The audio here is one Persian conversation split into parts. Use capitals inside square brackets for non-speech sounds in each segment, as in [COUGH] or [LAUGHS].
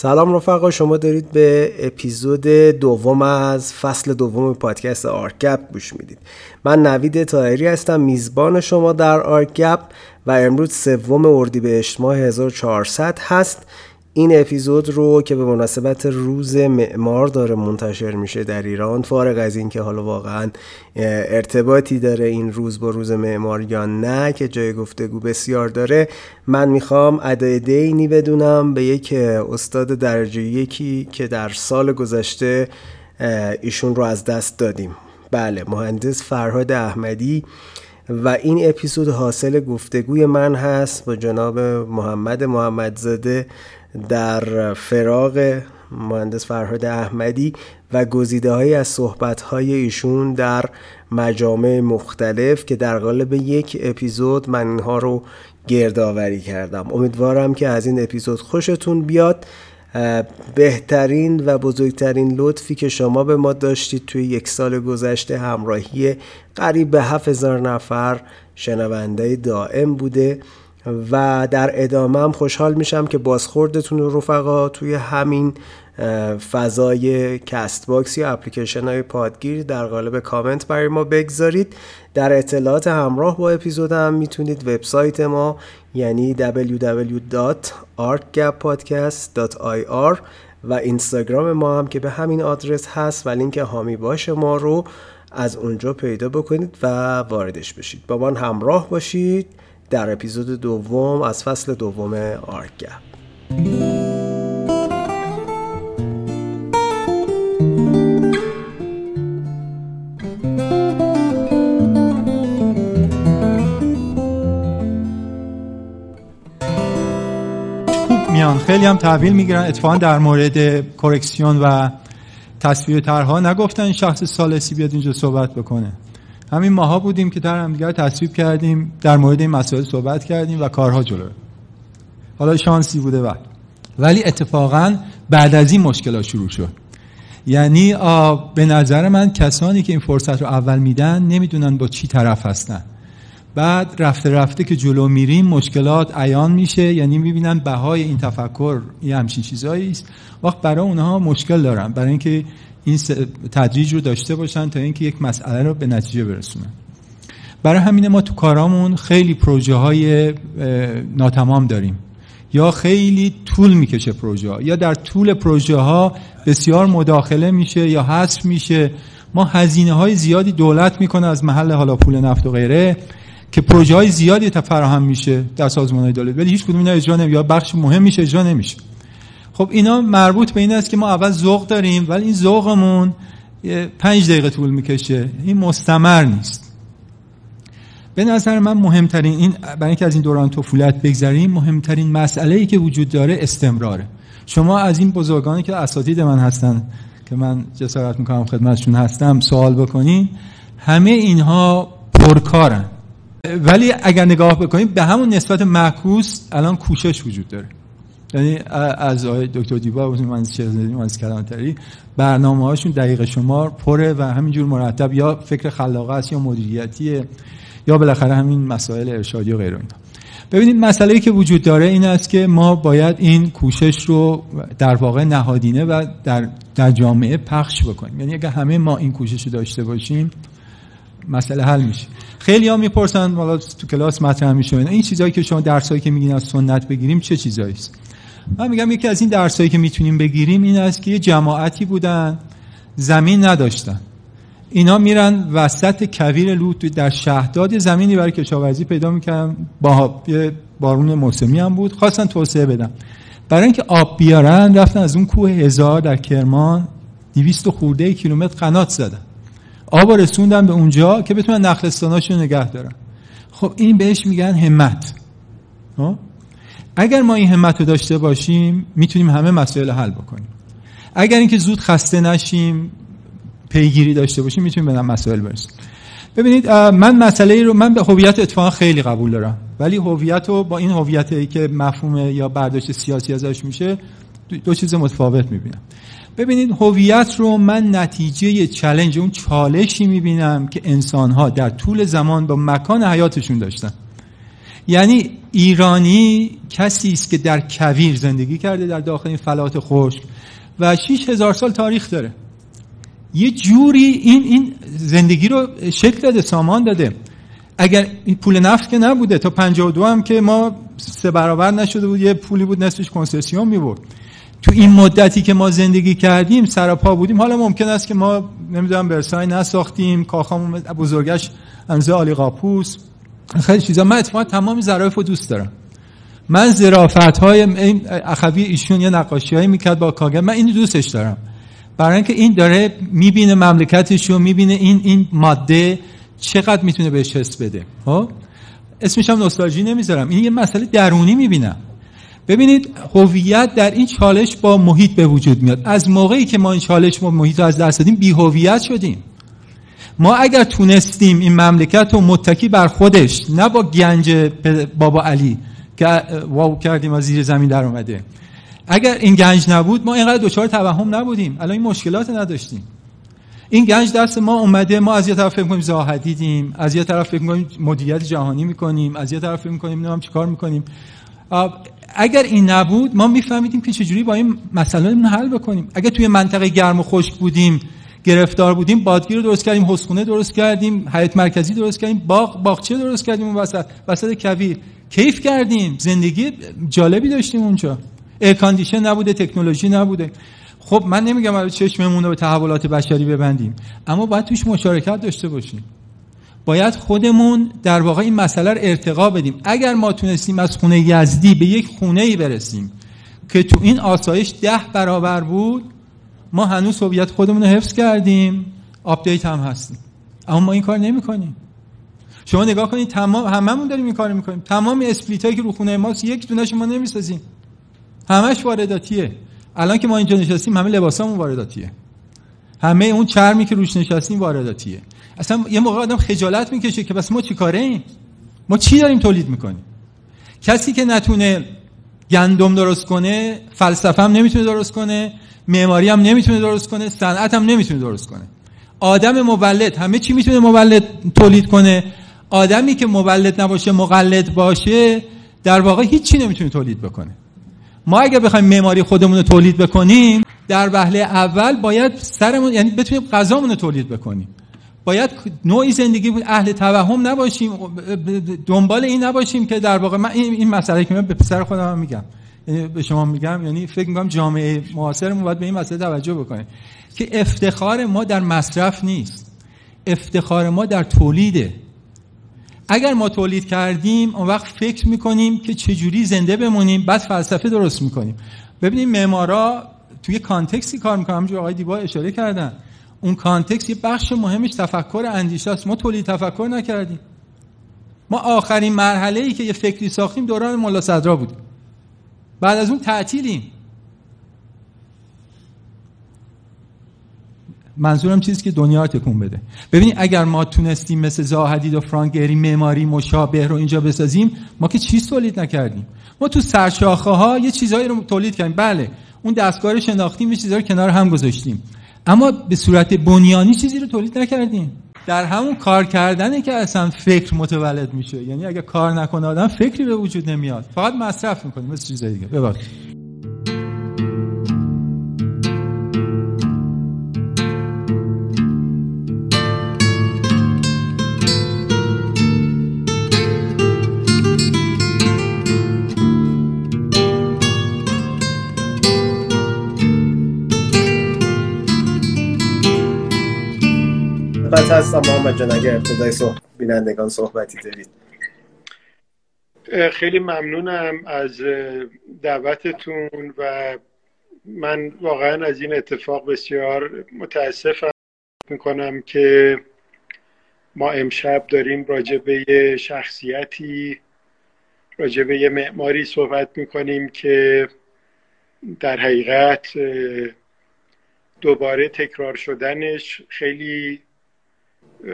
سلام رفقا شما دارید به اپیزود دوم از فصل دوم پادکست آرکپ گوش می‌دید. من نوید تایری هستم میزبان شما در آرکپ و امروز سوم اردیبهشت ماه 1400 هست. این اپیزود رو که به مناسبت روز معمار داره منتشر میشه در ایران فارغ از اینکه حالا واقعا ارتباطی داره این روز با روز معمار یا نه که جای گفتگو بسیار داره من می‌خوام ادای دینی بدونم به یک استاد درجه یکی که در سال گذشته ایشون رو از دست دادیم. بله مهندس فرهاد احمدی. و این اپیزود حاصل گفتگوی من هست با جناب محمد محمدزاده. در فراغ مهندس فرهاد احمدی و گزیده های از صحبت های ایشون در مجامع مختلف که در قالب یک اپیزود من اینها رو گردآوری کردم. امیدوارم که از این اپیزود خوشتون بیاد. بهترین و بزرگترین لطفی که شما به ما داشتید توی یک سال گذشته همراهی قریب به 7000 نفر شنونده دائم بوده. و در ادامه هم خوشحال میشم که بازخوردتون رفقا توی همین فضای کست باکس یا اپلیکیشن های پادگیر در قالب کامنت برای ما بگذارید. در اطلاعات همراه با اپیزود هم می‌تونید وبسایت ما یعنی www.artgappodcast.ir و اینستاگرام ما هم که به همین آدرس هست و لینک هامی باش ما رو از اونجا پیدا بکنید و واردش بشید. با من همراه باشید. در اپیزود دوم از فصل دوم میان خیلی هم تحویل می‌گیرن. اتفاقا در مورد کرکسیون و تصویر طرحها نگفتن. شخص سالسی بیاد اینجا صحبت بکنه. همین ماها بودیم که در همدیگر تصویب کردیم در مورد این مسائل صحبت کردیم و کارها جلو حالا شانسی بوده بعد ولی اتفاقا بعد از این مشکلات شروع شد. یعنی به نظر من کسانی که این فرصت رو اول میدن نمی‌دونن با چی طرف هستن. بعد رفته رفته که جلو میریم مشکلات عیان میشه یعنی می‌بینن بهای این تفکر یه همچین چیزایی است. وقت برای اونها مشکل دارن برای اینکه این تدریج رو داشته باشن تا اینکه یک مسئله رو به نتیجه برسونن. برای همین ما تو کارامون خیلی پروژه های ناتمام داریم. یا خیلی طول می‌کشه پروژه یا در طول پروژه ها بسیار مداخله میشه یا حذف میشه. ما هزینه های زیادی دولت می‌کنه از محل حالا پول نفت و غیره که پروژه های زیادی فراهم میشه در سازمان های دولت. ولی هیچ کدوم اینا اجرا نمیشه یا بخش مهم میشه اجرا نمیشه. خب اینا مربوط به این است که ما اول ذوق داریم ولی این ذوقمون پنج دقیقه طول می‌کشه. این مستمر نیست. به نظر من مهمترین این برای اینکه از این دوران طفولت بگذریم مهمترین مسئله ای که وجود داره استمراره. شما از این بزرگانی که اساتید من هستن که من جسارت می‌کنم خدمتشون هستم سوال بکنین همه اینها پرکارن. ولی اگر نگاه بکنیم به همون نسبت معکوس الان کوشش وجود داره. یعنی از دکتر دیبا و من از کلانتری برنامه هاشون دقیق شمار پره و همینجور مرتب یا فکر خلاقه است یا مدیریتیه یا بالاخره همین مسائل ارشادی و غیره اینا. ببینید مسئله که وجود داره این است که ما باید این کوشش رو در واقع نهادینه و در, در جامعه پخش بکنیم. یعنی اگر همه ما این کوشش رو داشته باشیم مسئله حل میشه. خیلی ها می‌پرسن حالا تو کلاس مطرح میشه این چیزایی که شما درسایی که میگین از سنت بگیریم چه چیزایی است من میگم یکی از این درسایی که می‌تونیم بگیریم این است که یه جماعتی بودن زمین نداشتن. اینا میرن وسط کویر لوت در شهداد زمینی برای کشاورزی پیدا می‌کنن. با یه بارون موسمی هم بود خواستن توسعه بدن. برای اینکه آب بیارن رفتن از اون کوه هزار در کرمان 200 خورده کیلومتر قنات زدن. آب رسوندن به اونجا که بتونن نخلستاناشو نگه دارن. خب این بهش میگن همت. خب؟ اگر ما این همت رو داشته باشیم می‌تونیم همه مسائل حل بکنیم. اگر اینکه زود خسته نشیم پیگیری داشته باشیم می‌تونیم به مسائل برسیم. ببینید من مسئله رو من به هویت اتفاقا خیلی قبول دارم. ولی هویت رو با این هویتی که مفهوم یا برداشت سیاسی ازش میشه دو چیز متفاوت می‌بینم. ببینید هویت رو من نتیجه چلنج اون چالشی می‌بینم که انسان ها در طول زمان با مکان حیاتشون داشتن. یعنی ایرانی کسی است که در کویر زندگی کرده در داخل این فلات خشک. و 6000 سال تاریخ داره. یه جوری این این زندگی رو شکل داده سامان داده. اگر این پول نفت که نبوده تا 52 هم که ما سه برابر نشده بود یه پولی بود نصفش کنسسیون می‌برد تو این مدتی که ما زندگی کردیم سراپا بودیم. حالا ممکن است که ما نمی‌دونم برسای نساختیم کاخامون بزرگش انزه آلی قاپوس خیلی چیزا. من اتفاقا تمام ظرایف رو دوست دارم. من ظرافت های اخوی ایشون یه نقاشی هایی می‌کرد با کاغذ من اینو دوستش دارم. برای اینکه این داره می‌بینه مملکتش رو می‌بینه این این ماده چقدر می‌تونه بهش حس بده. ها خب؟ اسمش هم نوستالژی نمی‌ذارم. این یه مسئله درونی می‌بینم. ببینید هویت در این چالش با محیط به وجود میاد. از موقعی که ما این چالش با محیط رو از دست دادیم بی هویت شدیم. ما اگر تونستیم این مملکت رو متکی بر خودش نه با گنج بابا علی که واو کردیم از زیر زمین در اومده. اگر این گنج نبود ما اینقدر دچار توهم نبودیم. الان این مشکلات نداشتیم. این گنج دست ما اومده ما از یه طرف فکر می‌کنیم زاهدیدیم از یه طرف فکر می‌کنیم مدیریت جهانی می‌کنیم از یه طرف فکر می‌کنیم نمی‌دونم چیکار می‌کنیم. اگر این نبود ما میفهمیدیم که چجوری با این مسئله حل بکنیم. اگر توی منطقه گرم و خشک بودیم گرفتار بودیم بادگیر رو درست کردیم حسخونه درست کردیم حیات مرکزی درست کردیم باغ باغچه درست کردیم اون وسط وسط کویر. کیف کردیم زندگی جالبی داشتیم اونجا. air condition نبوده تکنولوژی نبوده. خب من نمیگم چشممون رو به تحولات بشری ببندیم اما باید توش مشارکت داشته باشیم. باید خودمون در واقع این مسئله رو ارتقا بدیم. اگر ما تونستیم از خونه یزدی به یک خونه ای برسیم که تو این آسایش ده برابر بود ما هنوز هویت خودمون رو حفظ کردیم. update هم هستیم. اما ما این کار نمی کنیم شما نگاه کنید تمام هممون داریم این کار می‌کنیم. تمام اسپلیت هایی که رو خونه ماست یک دونش ما نمی‌سازیم. همش وارداتیه. الان که ما اینجا نشستیم همه لباسامون وارداتیه. همه اون چرمی که روش نشستیم وارداتیه. اصلا یه موقع آدم خجالت می‌کشه که بس ما چی کاره ایم؟ ما چی داریم تولید می‌کنیم؟ کسی که نتونه گندم درست کنه فلسفه هم نمی‌تونه درست کنه. معماری هم نمی‌تونه درست کنه صنعت هم نمی‌تونه درست کنه. آدم مولد همه چی می‌تونه مولد تولید کنه. آدمی که مولد نباشه مقلد باشه در واقع هیچی نمی‌تونه تولید بکنه. ما اگر بخوایم معماری خودمون رو تولید بکنیم در وهله اول باید سرمون یعنی بتونیم غذامون رو تولید بکنیم. باید نوعی زندگی بود اهل توهم نباشیم دنبال این نباشیم که در واقع من این مسئله که من به پسر خودم میگم. یعنی به شما میگم یعنی فکر می‌کنم جامعه معاصرمون باید به این مسئله توجه بکنه که افتخار ما در مصرف نیست. افتخار ما در تولیده. اگر ما تولید کردیم اون وقت فکر می‌کنیم که چجوری زنده بمونیم بعد فلسفه درست می‌کنیم. ببینیم معمارا توی context ی کار می‌کنن. همونجور آقای دیبا اشاره کردن. اون context یه بخش مهمش تفکر اندیشه است. ما تولید تفکر نکردیم. ما آخرین مرحله ای که یه فکری ساختیم دوران ملا صدرا بود بعد از اون تعطیلیم. منظورم چیزی که دنیا تکون بده. ببینید اگر ما تونستیم مثل زاهدید و فرانک معماری مشابه رو اینجا بسازیم ما که چیز تولید نکردیم؟ ما تو سرشاخه ها یه چیزهایی رو تولید کردیم. بله اون دستگاه رو شناختیم یه رو کنار هم گذاشتیم. اما به صورت بنیانی چیزی رو تولید نکردیم. در همون کار کردنه که اصلا فکر متولد میشه. یعنی اگر کار نکنه آدم فکری به وجود نمیاد. فقط مصرف می‌کنه مثل چیزای دیگه. ببخشید. خدمت هستم. محمد جان اگر ابتدای صحبت بینندگان صحبتی دارید. خیلی ممنونم از دعوتتون و من واقعا از این اتفاق بسیار متاسفم. می‌کنم که ما امشب داریم راجع به شخصیتی راجع به یه معماری صحبت می‌کنیم که در حقیقت دوباره تکرار شدنش خیلی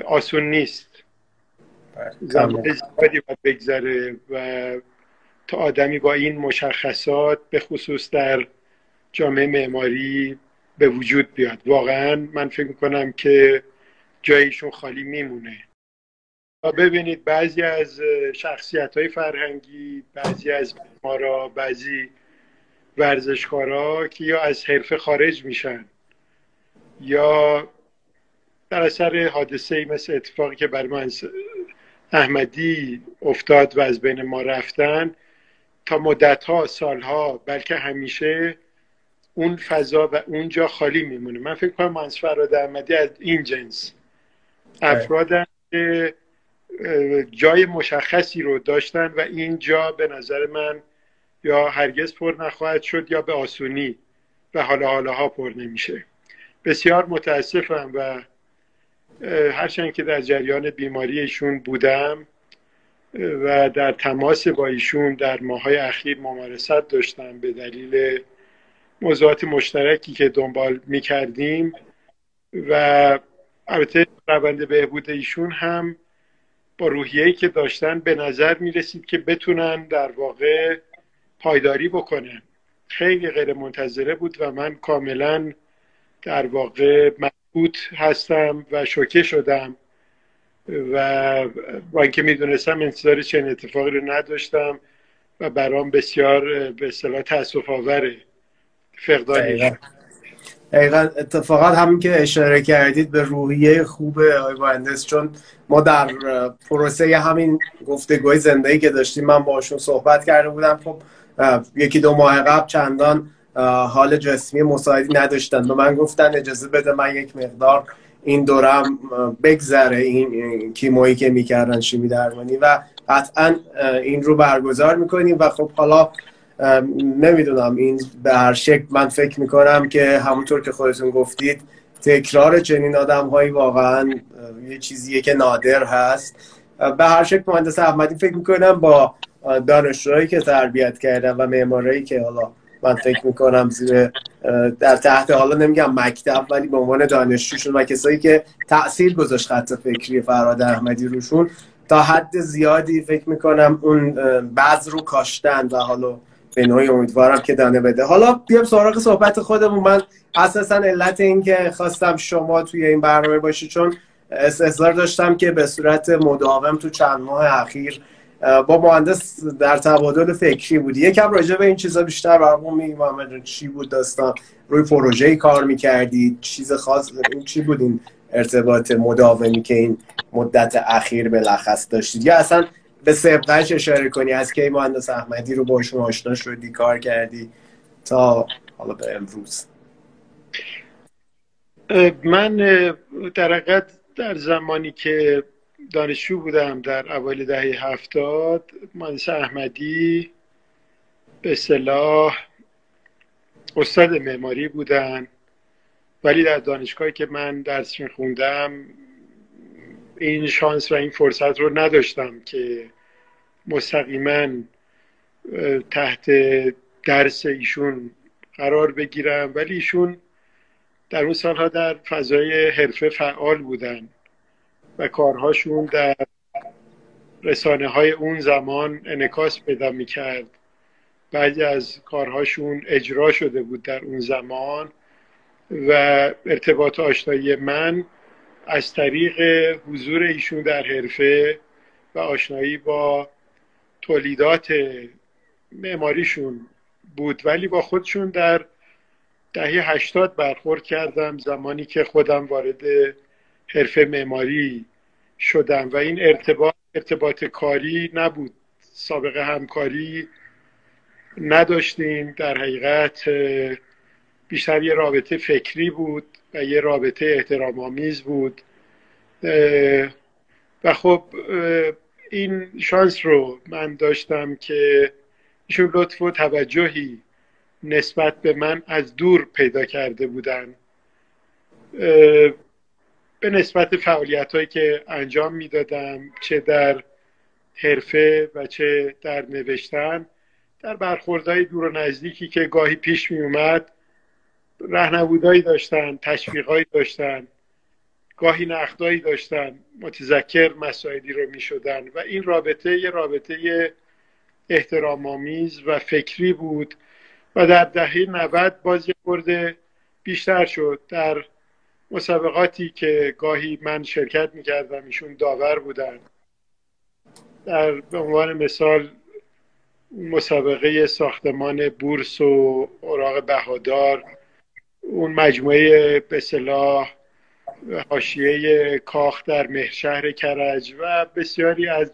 آسون نیست. بله، زمان زیادی باید بگذره و تا آدمی با این مشخصات به خصوص در جامعه معماری به وجود بیاد. واقعا من فکر می‌کنم که جایشون خالی میمونه. ببینید بعضی از شخصیت های فرهنگی بعضی از را بعضی ورزشکارا که یا از حرفه خارج میشن یا در اثر حادثه مثل اتفاقی که بر من احمدی افتاد و از بین ما رفتن تا مدت ها سال ها بلکه همیشه اون فضا و اونجا خالی میمونه. من فکر کنم منصف فراد احمدی از این جنس افراد که جای مشخصی رو داشتن و این جا به نظر من یا هرگز پر نخواهد شد یا به آسونی و حالا حالا ها پر نمیشه. بسیار متاسفم و هرچند که در جریان بیماری ایشون بودم و در تماس با ایشون در ماهای اخیر ممارست داشتم به دلیل موضوعات مشترکی که دنبال می کردیم و البته روند بهبود ایشون هم با روحیه‌ای که داشتن به نظر می رسید که بتونن در واقع پایداری بکنن. خیلی غیر منتظره بود و من کاملا در واقع مبهوت هستم و شوکه شدم و با اینکه می‌دونستم انتظار چنین اتفاقی رو نداشتم و برام بسیار به اصطلاح تاسف آوره فقدانش دقیقا. اتفاقات همین که اشاره کردید به روحیه خوب آقای مهندس چون ما در پروسه همین گفتگوی زندگی که داشتیم من باشون صحبت کرده بودم. خب یکی دو ماه قبل چندان حال جسمی مساعدی نداشتن. و من گفتن اجازه بده من یک مقدار این دورم بگذره این کیمویی که می‌کردن شیمی درمانی و قطعا این رو برگزار می‌کنیم و خب حالا نمی‌دونم این به هر شکل من فکر می‌کنم که همونطور که خودتون گفتید تکرار چنین آدم هایی واقعا یه چیزیه که نادر هست. به هر شکل مهندس احمدی فکر می‌کنم با دانشجوهایی که تربیت کردن و معمارایی که حالا من فکر می‌کنم زیر در تحت حالا نمیگم مکتب ولی به عنوان دانشجوشون و کسایی که تاثیر گذاشت خط فکری فراد احمدی روشون تا حد زیادی فکر می‌کنم اون بعض رو کاشتن و حالا به نوعی امیدوارم که دانه بده. حالا بیام سراغ صحبت خودمون. من اساسا علت این که خواستم شما توی این برنامه باشی چون استحضار داشتم که به صورت مداوم تو چند ماه اخیر با مهندس در تبادل فکری بودی یکم راجع به این چیزا بیشتر برامون میگی محمد چی بود داستان؟ روی پروژه کار می‌کردی؟ چیز خاص این چی بود این ارتباط مداومی که این مدت اخیر بلخص داشتید؟ یا اصلا به سبقش اشاره کنی از کی مهندس احمدی رو باشون آشنا شدی کار کردی تا حالا به امروز؟ من در در زمانی که دانشجو بودم در اوایل دهه هفتاد. مهندس احمدی به صلاح استاد معماری بودن. ولی در دانشگاهی که من درس خوندم این شانس و این فرصت رو نداشتم که مستقیما تحت درس ایشون قرار بگیرم. ولی ایشون در اون سالها در فضای حرفه فعال بودن. و کارهاشون در رسانه های اون زمان انکاس پیدا می‌کرد. بعضی از کارهاشون اجرا شده بود در اون زمان و ارتباط آشنایی من از طریق حضور ایشون در حرفه و آشنایی با تولیدات معماریشون بود. ولی با خودشون در دهه هشتاد برخورد کردم زمانی که خودم وارد حرفه معماری شدم و این ارتباط ارتباط کاری نبود. سابقه همکاری نداشتیم. در حقیقت بیشتر یه رابطه فکری بود و یه رابطه احترام آمیز بود و خب این شانس رو من داشتم که ایشون لطف و توجهی نسبت به من از دور پیدا کرده بودن. به نسبت فعالیت هایی که انجام می‌دادم چه در حرفه و چه در نوشتن در برخوردهای دور و نزدیکی که گاهی پیش می اومد رهنمودهایی داشتن تشویقهایی داشتن گاهی نقدایی داشتن متذکر مسائلی رو می شدن و این رابطه یه رابطه احترام آمیز و فکری بود و در دهه 90 باز یه برده بیشتر شد. در مسابقاتی که گاهی من شرکت می‌کردم ایشون داور بودن. در به عنوان مثال مسابقه ساختمان بورس و اوراق بهادار اون مجموعه به صلاح حاشیه کاخ در مهرشهر کرج و بسیاری از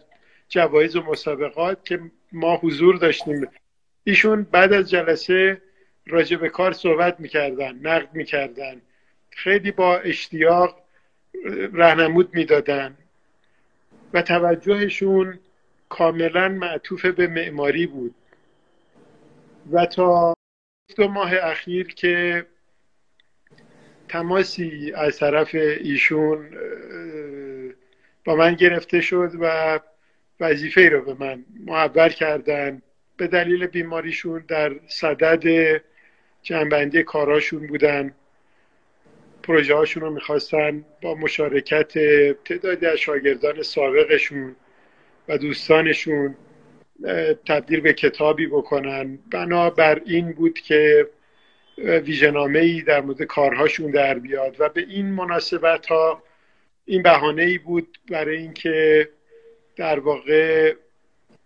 جوایز و مسابقات که ما حضور داشتیم. ایشون بعد از جلسه راجع به کار صحبت می‌کردن نقد می‌کردن. خیلی با اشتیاق رهنمود می‌دادن و توجهشون کاملا معطوف به معماری بود. و تا دو ماه اخیر که تماسی از طرف ایشون با من گرفته شد و وظیفه رو به من محول کردن. به دلیل بیماریشون در صدد جنبندی کاراشون بودن. پروژه هاشون رو می‌خواستن با مشارکت تعدادی از شاگردان سابقشون و دوستانشون تبدیل به کتابی بکنن. بنابر این بود که ویژنامه ای در مورد کارهاشون در بیاد و به این مناسبت ها این بهانه ای بود برای اینکه در واقع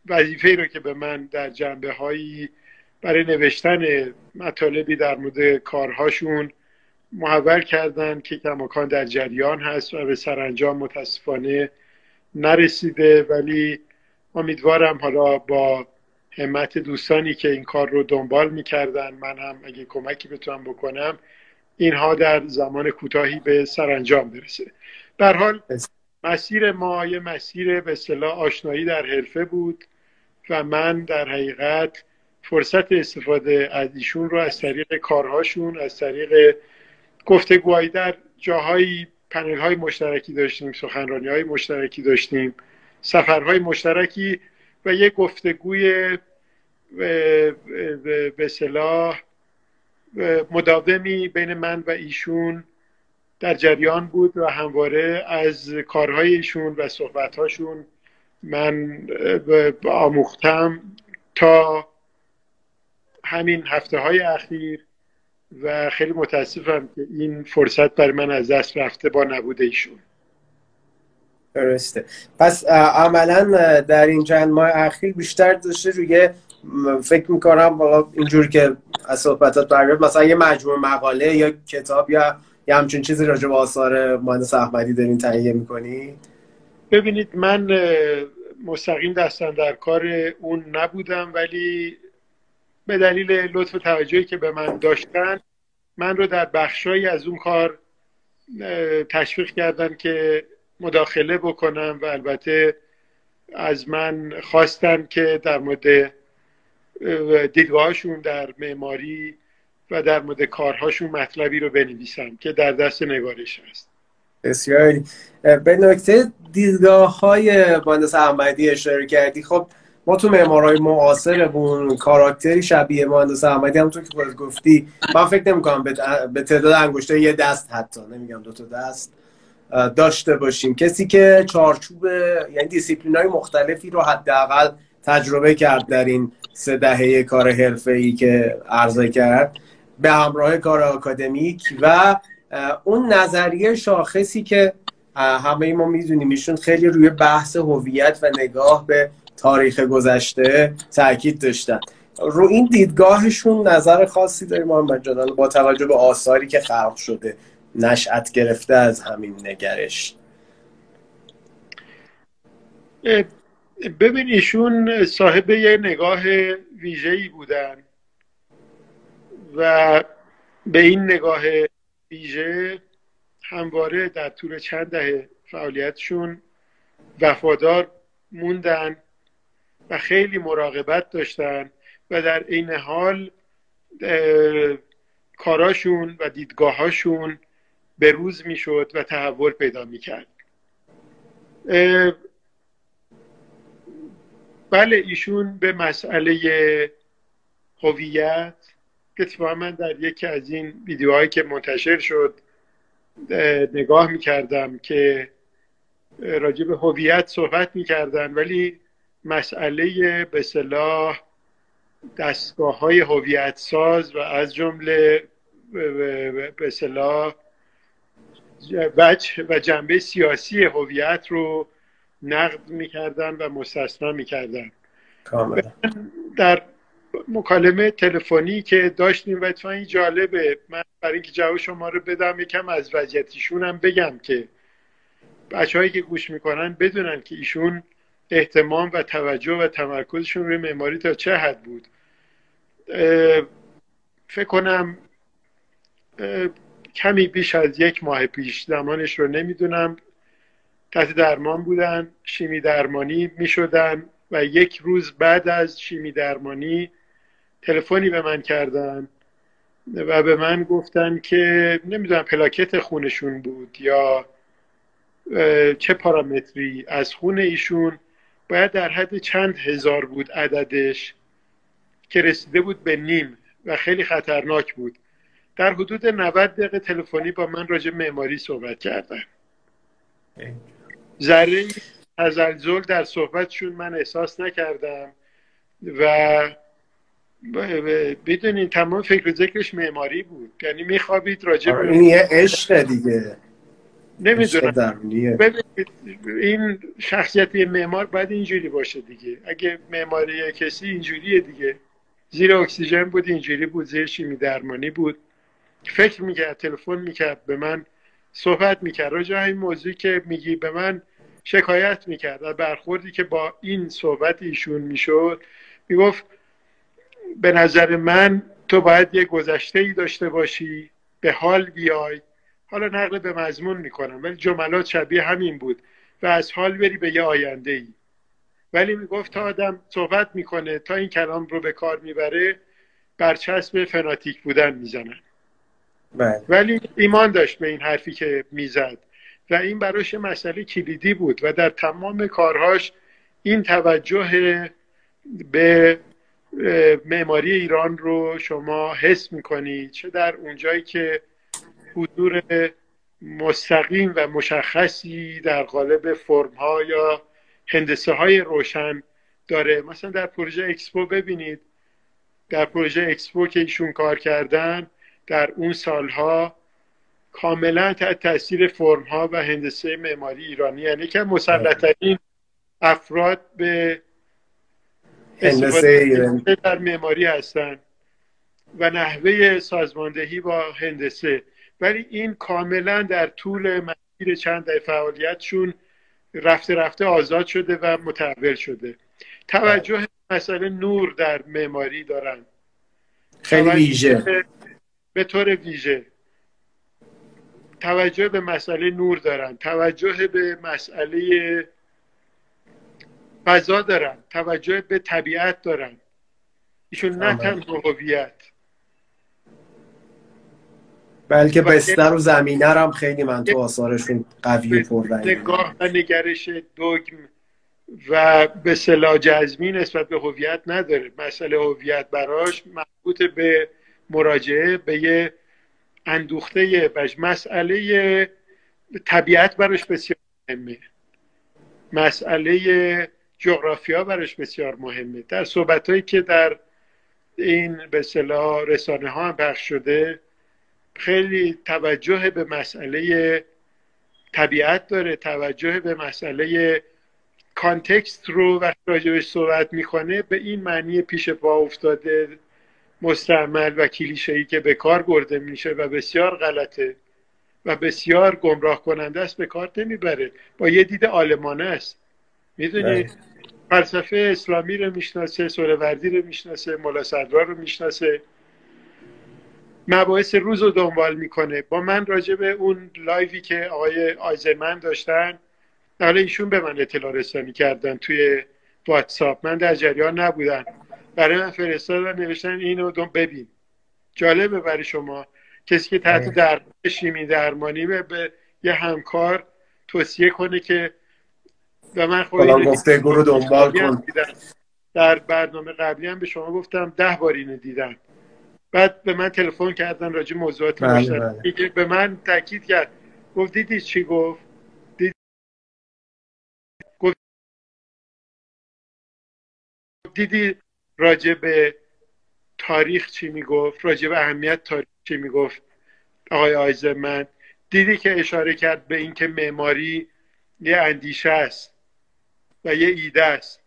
وظیفه رو که به من در جنبه هایی برای نوشتن مطالبی در مورد کارهاشون محول کردن که کماکان در جریان هست و به سرانجام متاسفانه نرسیده. ولی امیدوارم حالا با همت دوستانی که این کار رو دنبال می‌کردن من هم اگه کمکی بتونم بکنم اینها در زمان کوتاهی به سرانجام برسه. در حال مسیر ما یه مسیر به اصطلاح آشنایی در حرفه بود و من در حقیقت فرصت استفاده از ایشون رو از طریق کارهاشون از طریق گفتگوهایی در جاهایی پنل های مشترکی داشتیم سخنرانی های مشترکی داشتیم سفرهای مشترکی و یک گفتگوی به صلاح مداومی بین من و ایشون در جریان بود و همواره از کارهای ایشون و صحبتهاشون من آموختم تا همین هفته های اخیر. و خیلی متاسفم که این فرصت برای من از دست رفته با نبود ایشون. درسته. پس عملا در این چند ماه اخیر بیشتر داشته روی فکر می‌کنم اینجور که از صحبتات برگرد مثلا یه مجموع مقاله یا کتاب یا یه همچین چیزی راجع به آثار مهندس احمدی دارین تهیه می‌کنی ببینید من مستقیم دستن در کار اون نبودم ولی به دلیل لطف توجهی که به من داشتن من رو در بخشایی از اون کار تشویق کردن که مداخله بکنم و البته از من خواستن که در مورد دیدگاهشون در معماری و در مورد کارهاشون مطلبی رو بنویسم که در دست نگارش هست. بسیاری به نکته دیدگاه های مهندس احمدی اشاره کردی خب ما تو معمارای معاصرمون کاراکتری شبیه مهندس احمدی همونطور که خودت گفتی من فکر نمی کنم به تعداد انگشته یه دست حتی نمیگم دو تا دست داشته باشیم. کسی که چارچوب یعنی دیسیپلین های مختلفی رو حداقل تجربه کرد در این سه دهه کار حرفه ای که عرضه کرد به همراه کار آکادمیک و اون نظریه شاخصی که همه ما می‌دونیم ایشون خیلی روی بحث هویت و نگاه به تاریخ گذشته تاکید داشتن. رو این دیدگاهشون نظر خاصی داریم محمد با توجه به آثاری که خلق شده نشأت گرفته از همین نگرش. ببین ایشون صاحب یه نگاه ویژه‌ای بودن و به این نگاه ویژه همواره در طول چند دهه فعالیتشون وفادار موندن. و خیلی مراقبت داشتن و در این حال کاراشون و دیدگاهاشون به روز می‌شد و تحول پیدا می‌کرد. بله ایشون به مسئله هویت اتفاقا من در یکی از این ویدیوهایی که منتشر شد نگاه می‌کردم که راجع به هویت صحبت می‌کردن ولی مسئله به صلاح دستگاه های هویت ساز و از جمله به صلاح وجه و جنبه سیاسی هویت رو نقد می‌کردن و مستثنا می‌کردن. کاملا. در مکالمه تلفنی که داشتیم و اتفاقا جالبه. من برای اینکه جواب شما رو بدم یکم از وضعیتیشون هم بگم که بچه که گوش می‌کنن بدونن که ایشون احتمام و توجه و تمرکزشون روی معماری تا چه حد بود؟ فکر کنم کمی بیش از یک ماه پیش زمانش رو نمی‌دونم. تحت درمان بودن شیمی درمانی می‌شدن و یک روز بعد از شیمی درمانی تلفنی به من کردن و به من گفتن که نمی‌دونم پلاکت خونشون بود یا چه پارامتری از خون ایشون. باید در حد چند هزار بود عددش که رسیده بود به نیم و خیلی خطرناک بود. در حدود 90 دقیقه تلفنی با من راجع معماری صحبت کردن. ذره تزلزل در صحبتشون من احساس نکردم و بدونین تمام فکر و ذکرش معماری بود. یعنی میخوابید راجع به این یه عشق دیگه. نمی‌دونم. این شخصیت معمار باید اینجوری باشه دیگه. اگه معماری کسی اینجوریه دیگه. زیر اکسیژن بود اینجوری بود. زیر شیمی درمانی بود. فکر می‌کرد تلفن می‌کرد به من. صحبت می‌کرد. راجع این موضوعی که میگی به من شکایت می‌کرد. و برخوردی که با این صحبت ایشون می‌شد می‌گفت به نظر من تو باید یه گذشته ای داشته باشی. به حال بیای. حالا نقل به مضمون می‌کنم ولی جملات شبیه همین بود و از حال بری به یه آینده ای ولی می‌گفت تا آدم صحبت می‌کنه تا این کلام رو به کار می‌بره برچسب فناتیک بودن می‌زنن بله. ولی ایمان داشت به این حرفی که می‌زد و این براش مسئله کلیدی بود و در تمام کارهاش این توجه به معماری ایران رو شما حس می‌کنید چه در اونجایی که حضور مستقیم و مشخصی در قالب فرم ها یا هندسه های روشن داره. مثلا در پروژه اکسپو ببینید. در پروژه اکسپو که ایشون کار کردن در اون سالها کاملا تحت تاثیر فرم ها و هندسه معماری ایرانی. یعنی که مسلطترین افراد به هندسه در معماری هستن و نحوه سازماندهی با هندسه. ولی این کاملا در طول مسیر چند در فعالیتشون رفته رفته آزاد شده و متحول شده. توجه مسئله نور در معماری دارن. خیلی ویژه. به طور ویژه. توجه به مسئله نور دارن. توجه به مسئله فضا دارن. توجه به طبیعت دارن. ایشون نه تنها هویت. بلکه بستر و زمینه هم خیلی من تو آثارشون قوی و نگاه و نگرش دوگم و به صلاح جزمی نسبت به هویت نداره. مسئله هویت براش مربوط به مراجعه به یه اندوخته بش مسئله طبیعت براش بسیار مهمه. مسئله جغرافیا براش بسیار مهمه. در صحبت هایی که در این به صلاح رسانه ها هم پخش شده خیلی توجه به مسئله طبیعت داره توجه به مسئله کانتکست رو وقتی راجبش صحبت می‌کنه به این معنی پیش پا افتاده مستعمل و کلیشه‌ای که به کار برده میشه و بسیار غلطه و بسیار گمراه کننده است به کار نمی‌بره. با یه دید آلمانه است. می‌دونی؟ بله. فلسفه اسلامی رو می‌شناسه سوروردی رو می‌شناسه مولا صدرا رو می‌شناسه. مباحث روز رو دنبال می‌کنه. با من راجع به اون لایوی که آقای آیزمن داشتن حالا ایشون به من اطلاع رسانی کردن توی واتساپ. من در جریان نبودم. برای من فرستادن نوشتن اینو ببین. جالبه برای شما. کسی که تحت در شیمی درمانی به یه همکار توصیه کنه که و من خود گفته رو دنبال کن. در برنامه قبلی هم به شما گفتم ده بار اینو دیدم. بعد به من تلفن کردن راجع موضوعات بله بله. به من تاکید کرد. گفت دیدی چی گفت؟ دیدی؟ گفت دیدی راجع به تاریخ چی می‌گفت؟ راجع به اهمیت تاریخ چی می‌گفت؟ آقای من دیدی که اشاره کرد به اینکه معماری یه اندیشه است و یه ایده است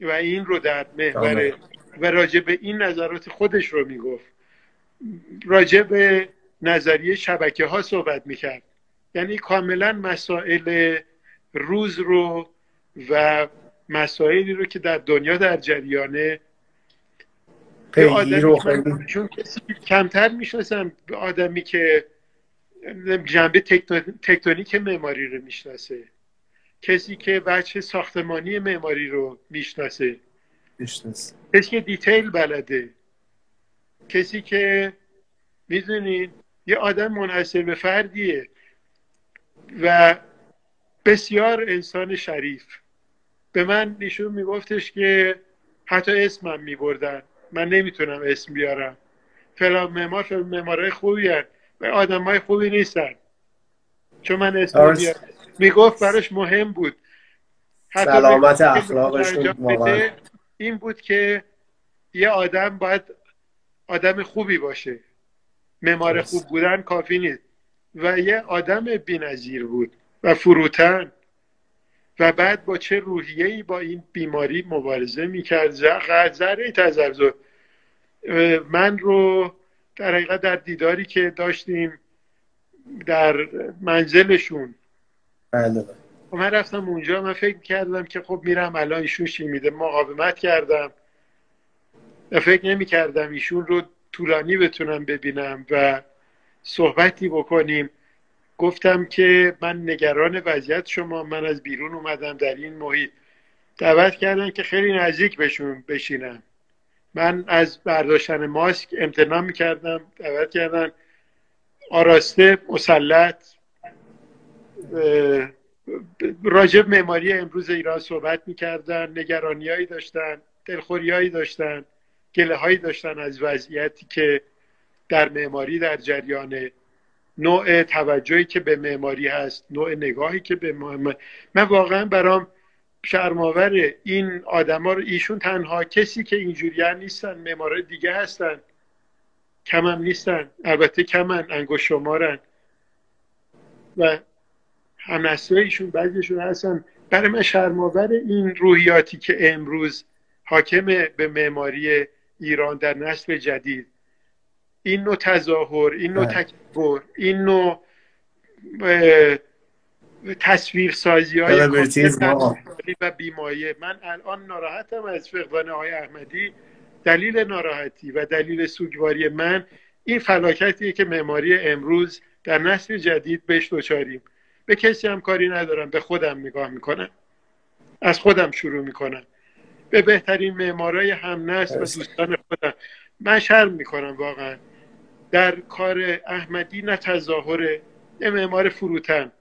و این رو در محور و راجع به این نظرات خودش رو می‌گفت. راجع به نظریه شبکه ها صحبت می‌کرد. یعنی کاملا مسائل روز رو و مسائلی رو که در دنیا در جریانه به چون کسی کمتر می‌شناسم به آدمی که جنبه تکتونیک معماری رو می‌شناسه. کسی که بچه ساختمانی معماری رو می‌شناسه. کسی که دیتیل بلده. کسی که می‌دونین یه آدم منحصر به فردیه و بسیار انسان شریف. به من نشون میگفتش که حتی اسمم میبردن. من نمی‌تونم اسم بیارم. فلان معمار فلان معمارای خوبی هست و آدم های خوبی نیستن. چون من اسم بیارم می‌گفت براش مهم بود. حتی سلامت اخلاقشون این بود که یه آدم باید آدم خوبی باشه. معمار خوب بودن کافی نیست. و یه آدم بینظیر بود و فروتن. و بعد با چه روحیه‌ای با این بیماری مبارزه می‌کرد. ذره تزرزو من رو در حقیقت در دیداری که داشتیم در منزلشون. بله. من رفتم اونجا من فکر کردم که خب میرم الان ایشون شی میده؟ مقاومت کردم. و فکر نمی کردم ایشون رو طولانی بتونم ببینم و صحبتی بکنیم. گفتم که من نگران وضعیت شما من از بیرون اومدم در این محیط. دعوت کردن که خیلی نزدیک بهشون بشینم من از برداشتن ماسک امتنام می‌کردم دعوت کردن. آراسته مسلط راجب معماری امروز ایران صحبت می‌کردن نگرانیهایی داشتن دلخوریهایی داشتن گله هایی داشتن از وضعیتی که در معماری در جریان. نوع توجهی که به معماری هست نوع نگاهی که به معماری. من واقعا برام شرماور این آدما رو ایشون تنها کسی که اینجوری نیستن معمارای دیگه هستن. کم هم نیستن. البته کمن انگوش شمارن. و هم ایشون بعضیشون هستن. برای من شرماور این روحیاتی که امروز حاکم به معماری ایران در نسل جدید. این نوع تظاهر این نوع بله. تکبر این نوع تصویر سازی های و بیمایه. من الان ناراحتم از فقدان آقای احمدی. دلیل ناراحتی و دلیل سوگواری من این فلاکتیه که معماری امروز در نسل جدید بهش دچاریم. به کسی هم کاری ندارم به خودم نگاه می‌کنم از خودم شروع می‌کنم. به بهترین معمارای هم نسل و دوستان خودم. من شرم می‌کنم واقعا. در کار احمدی نه تظاهره یه معمار فروتن.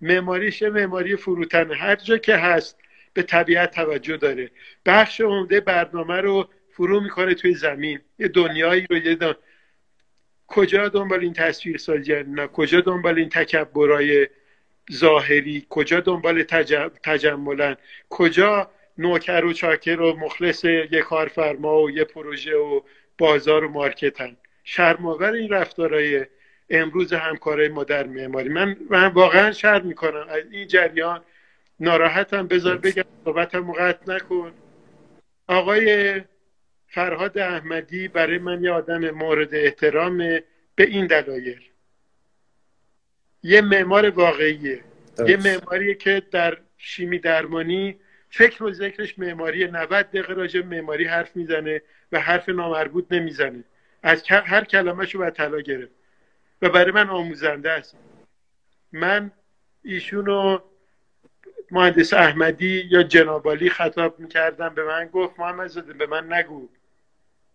معماریش معماری فروتن. هر جا که هست به طبیعت توجه داره. بخش عمده برنامه رو فرو می‌کنه توی زمین. یه دنیایی رو یه دن... کجا دنبال این تصویر سازی؟ نه کجا دنبال این تکبرای ظاهری کجا دنبال تجم... تجملن؟ کجا نوکر و چاکر و مخلص یه کارفرما و یه پروژه و بازار و مارکتن؟ شرماور این رفتارهای امروز همکارای ما در معماری. من من واقعا شرم می‌کنم. از این جریان ناراحتم. بذار بگم صحبتم قطع نکن. آقای فرهاد احمدی برای من یه آدم مورد احترام به این دلایل. یه معمار واقعیه. یه معماری که در شیمی درمانی فکر و ذکرش معماری 90 دقیقه راجع معماری حرف می‌زنه و حرف نامربوط نمی‌زنه. از هر کلمهشو باید طلا گرفت. و برای من آموزنده است. من ایشونو مهندس احمدی یا جنابالی خطاب می‌کردم. به من گفت محمد زاده به من نگو.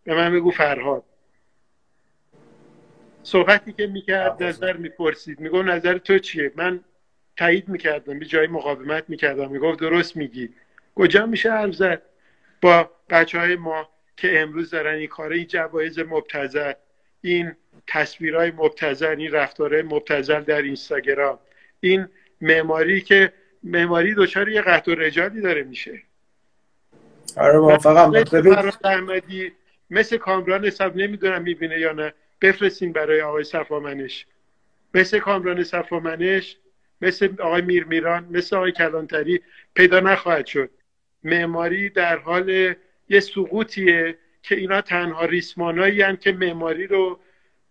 به من بگو فرهاد. صحبتی که می‌کرد نظر می‌پرسید. میگو نظر تو چیه؟ من تایید می‌کردم به جای مقاومت می‌کردم. می‌گفت درست میگی. کجا میشه حرف زد؟ با بچه های ما که امروز دارن این کار این جوایز مبتزل این تصویرهای مبتزل این رفتارهای مبتزل در اینستاگرام این معماری که معماری دچار یه قطع و رجالی داره میشه. آره موافقم. مثل کامران حساب نمی‌دونم می‌بینه یا نه. بفرستین برای آقای صفامنش. مثل کامران صفامنش مثل آقای میرمیران مثل آقای کلانتری پیدا نخواهد شد. معماری در حال یه سقوطیه که اینا تنها ریسمانایی که معماری رو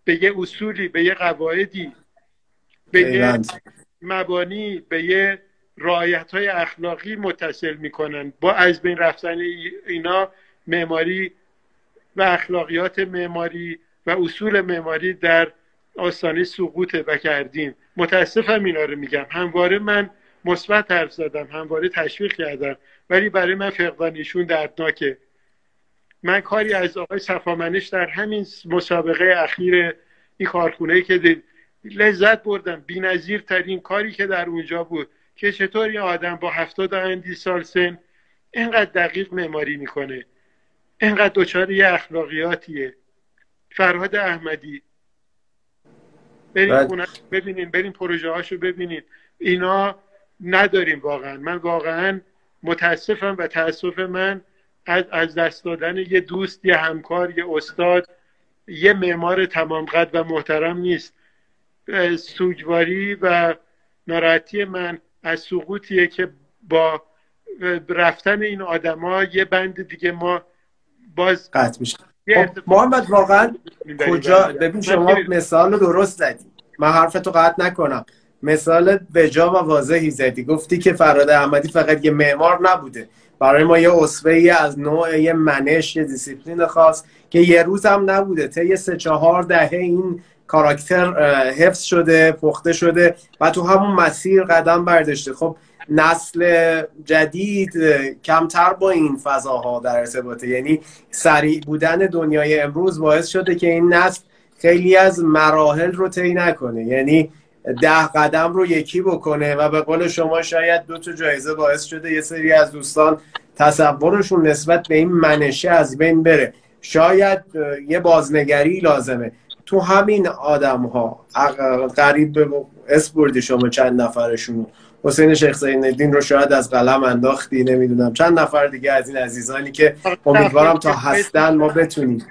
به یه اصولی به یه قواعدی به یه مبانی به یه رعایت های اخلاقی متصل می‌کنن. با از بین رفتن اینا معماری و اخلاقیات معماری و اصول معماری در آستانه سقوط و کردیم متاسفم اینا رو میگم. همواره من مثبت حرف زدم همواره تشویق کردم. ولی برای من فقدان ایشون دردناکه. من کاری از آقای صفامنش در همین مسابقه اخیر این کارخونه که لذت بردم. نظیر ترین کاری که در اونجا بود. که چطور یه آدم با هفتاد اندی سال سن اینقدر دقیق معماری می‌کنه. اینقدر دچار یه اخلاقیاتیه. فرهاد احمدی. بریم خونه ببینین بریم پروژه هاشو ببینین. اینا نداریم واقعا. من واقعا متاسفم و تاسف من از, از دست دادن یه دوست یه همکار یه استاد یه معمار تمام قد و محترم نیست. سوگواری و ناراحتی من از سقوطیه که با رفتن این آدما یه بند دیگه ما باز قطع میشه. خب محمد واقعا کجا؟ ببین شما مثال درست زدی. من حرفتو قطع نکنم. مثال بجا و واضحی زدی. گفتی که فراد احمدی فقط یه معمار نبوده. برای ما یه اصفه از نوع یه منش یه دیسیپلین خاص که یه روز هم نبوده. تا یه سه چهار دهه این کاراکتر حفظ شده پخته شده و تو همون مسیر قدم برداشته. خب نسل جدید کمتر با این فضاها در ارتباطه. یعنی سریع بودن دنیای امروز باعث شده که این نسل خیلی از مراحل رو طی نکنه. یعنی ده قدم رو یکی بکنه و به قول شما شاید دو تا جایزه باعث شده یه سری از دوستان تصورشون نسبت به این منشه از بین بره. شاید یه بازنگری لازمه. تو همین آدم ها قریب به اسپوردی شما چند نفرشون حسین شیخ زین رو شاید از قلم انداختی نمی‌دونم. چند نفر دیگه از این عزیزانی که امیدوارم تا هستن ما بتونیم.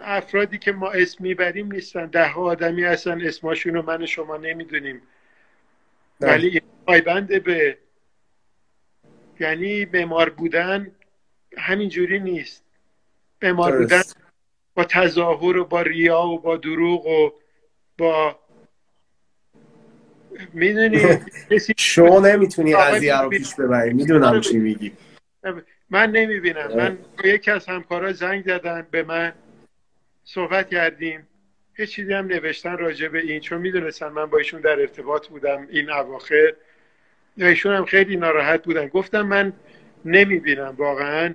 افرادی که ما اسم می‌بریم نیستن. ده ها آدمی هستن اسماشون رو من شما نمی‌دونیم. ولی پایبند به یعنی معمار بودن همینجوری نیست. معمار بودن با تظاهر و با ریا و با دروغ و با می‌دونی؟ شما نمی‌تونی قضیه رو پیش ببری. می‌دونم چی میگی. من نمی‌بینم. من یکی از همکارا زنگ زدن به من صحبت کردیم. هیچ چیزی هم نوشتن راجع به این چون می‌دونستن من با ایشون در ارتباط بودم این اواخر. ایشون هم خیلی ناراحت بودن. گفتم من نمی‌بینم واقعا.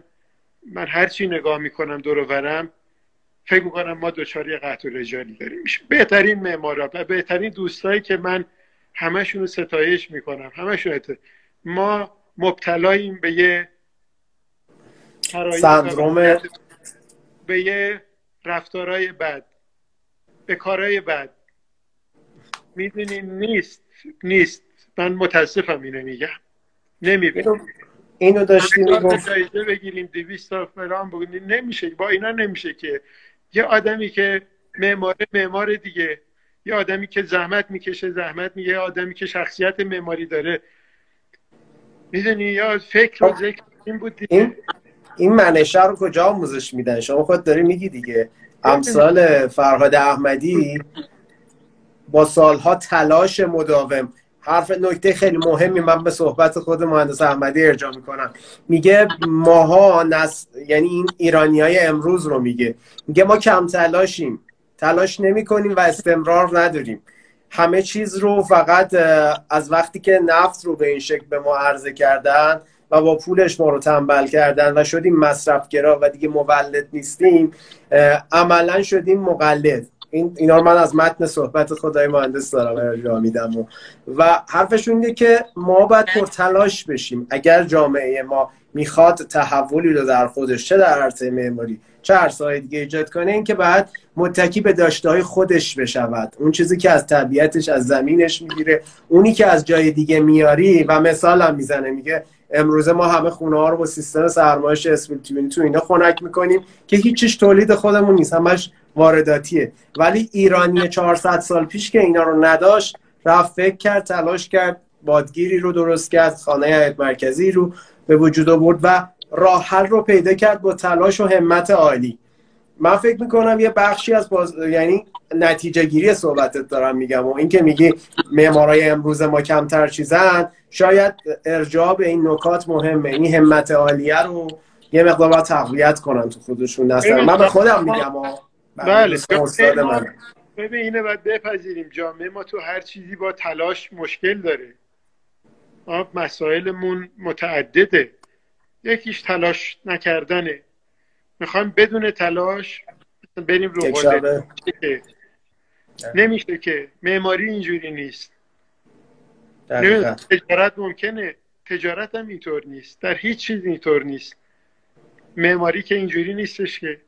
من هرچی نگاه می‌کنم دور برم فکر می‌کنم ما دوچاری قطع و رجالی داریم. بهترین معمارا و بهترین دوستایی که من همشون رو ستایش می‌کنم. همشون ما مبتلاییم به یه سندروم به یه رفتارهای بد به کارهای بد. می‌دونین نیست نیست. من متاسفم اینو میگم. نمی‌بینم. اینو داشتیم جایزه بگیریم دویست تا فلان بگیریم نمیشه. با اینا نمیشه که. یه آدمی که معمار معمار دیگه. یه آدمی که زحمت می‌کشه زحمت میگه یه آدمی که شخصیت معماری داره. می‌دونی یا فکر و ذکر این بود دیگه. این این منشه رو کجا آموزش میدن؟ شما خود داری میگی دیگه. امثال فرهاد احمدی با سالها تلاش مداوم. حرف نکته خیلی مهمی من به صحبت خود مهندس احمدی ارجاع می‌کنم. میگه ماها نس... یعنی این ایرانی های امروز رو میگه. میگه ما کم تلاشیم. تلاش نمی کنیم و استمرار نداریم. همه چیز رو فقط از وقتی که نفت رو به این شکل به ما عرضه کردن و با پولش ما رو تنبل کردن و شدیم مصرفگرا و دیگه مولد نیستیم عملا شدیم مقلد. این اینا رو من از متن صحبت خدای مهندس دارم ارجاع میدم و, و حرفشون اینه که ما باید تلاش بشیم. اگر جامعه ما می‌خواد تحولی رو در خودش چه در عرصه معماری؟ چه عرصه دیگه ایجاد کنه این که بعد متکی به داشته های خودش بشود. اون چیزی که از طبیعتش از زمینش می‌گیره اونی که از جای دیگه میاری و مثال هم می‌زنه میگه امروزه ما همه خونه ها رو با سیستم سرمایش اسپیل تو اینا خنک می‌کنیم که هیچیش تولید خودمون نیست همش وارداتیه. ولی ایرانی 400 سال پیش که اینا رو نداشت رفت فکر کرد تلاش کرد بادگیری رو درست کرد خانه مرکزی رو به وجود آورد و راه حل رو پیدا کرد با تلاش و همت عالی. من فکر می‌کنم یه بخشی از باز... یعنی نتیجه گیری صحبتت دارم میگم و اینکه میگی معمارای امروز ما کمتر چیزن شاید ارجاع به این نکات مهمه. این همت عالیه رو یه مقدار باید تقویت کنن تو خودشون. نستن من به خودم میگم بله ببین اینه باید بپذیریم جامعه. ما تو هر چیزی با تلاش مشکل داره مسائلمون متعدده. یکیش تلاش نکردنه. می‌خوایم بدون تلاش بریم رو نمیشه که. معماری اینجوری نیست. تجارت ممکنه. تجارت هم اینطور نیست. در هیچ چیز اینطور نیست. معماری که اینجوری نیستش که.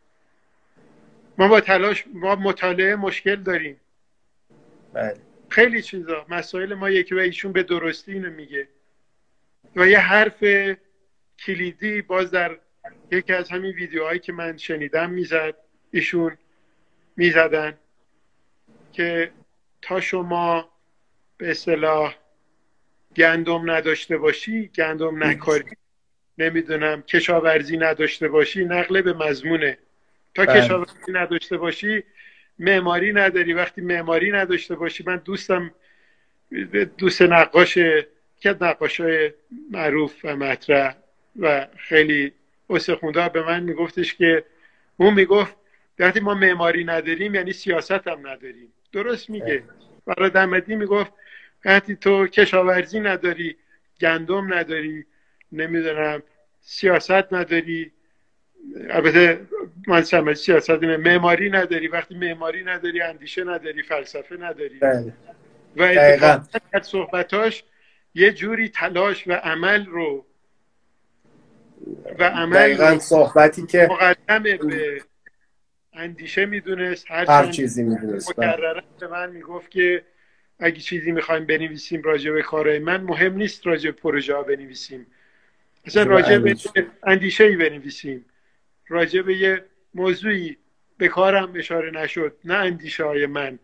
ما با تلاش ما مطالعه مشکل داریم. بله. خیلی چیزا. مسائل ما یکی و ایشون به درستی اینو میگه. و یه حرف کلیدی باز در یکی از همین ویدیوهایی که من شنیدم می‌زد ایشون می‌زدن که تا شما به اصطلاح گندم نداشته باشی گندم نکاری. نمی‌دونم کشاورزی نداشته باشی نقله به مضمونه. تا بله. کشاورزی نداشته باشی معماری نداری. وقتی معماری نداشته باشی من دوستم دوست نقاش که نقاش های معروف و مطرح و خیلی استخونده به من میگفتش که اون می‌گفت وقتی ما معماری نداریم یعنی سیاست هم نداریم. درست میگه. برای دمدی می‌گفت وقتی تو کشاورزی نداری گندم نداری نمی‌دونم سیاست نداری. البته من سیاست معماری نداری. وقتی معماری نداری اندیشه نداری فلسفه نداری. بله. و اتفاقا صحبتاش یه جوری تلاش و عمل رو و عمل صحبتی که مقدم به اندیشه می‌دونست هر, هر چیزی می‌دونست بله. به من می‌گفت که اگه چیزی می‌خوایم بنویسیم راجع به کارهای من مهم نیست راجع به پروژه ها بنویسیم. مثلا راجع به اندیشه. ای بنویسیم. راجع به یه موضوعی به کارم اشاره نشد نه اندیشه های من.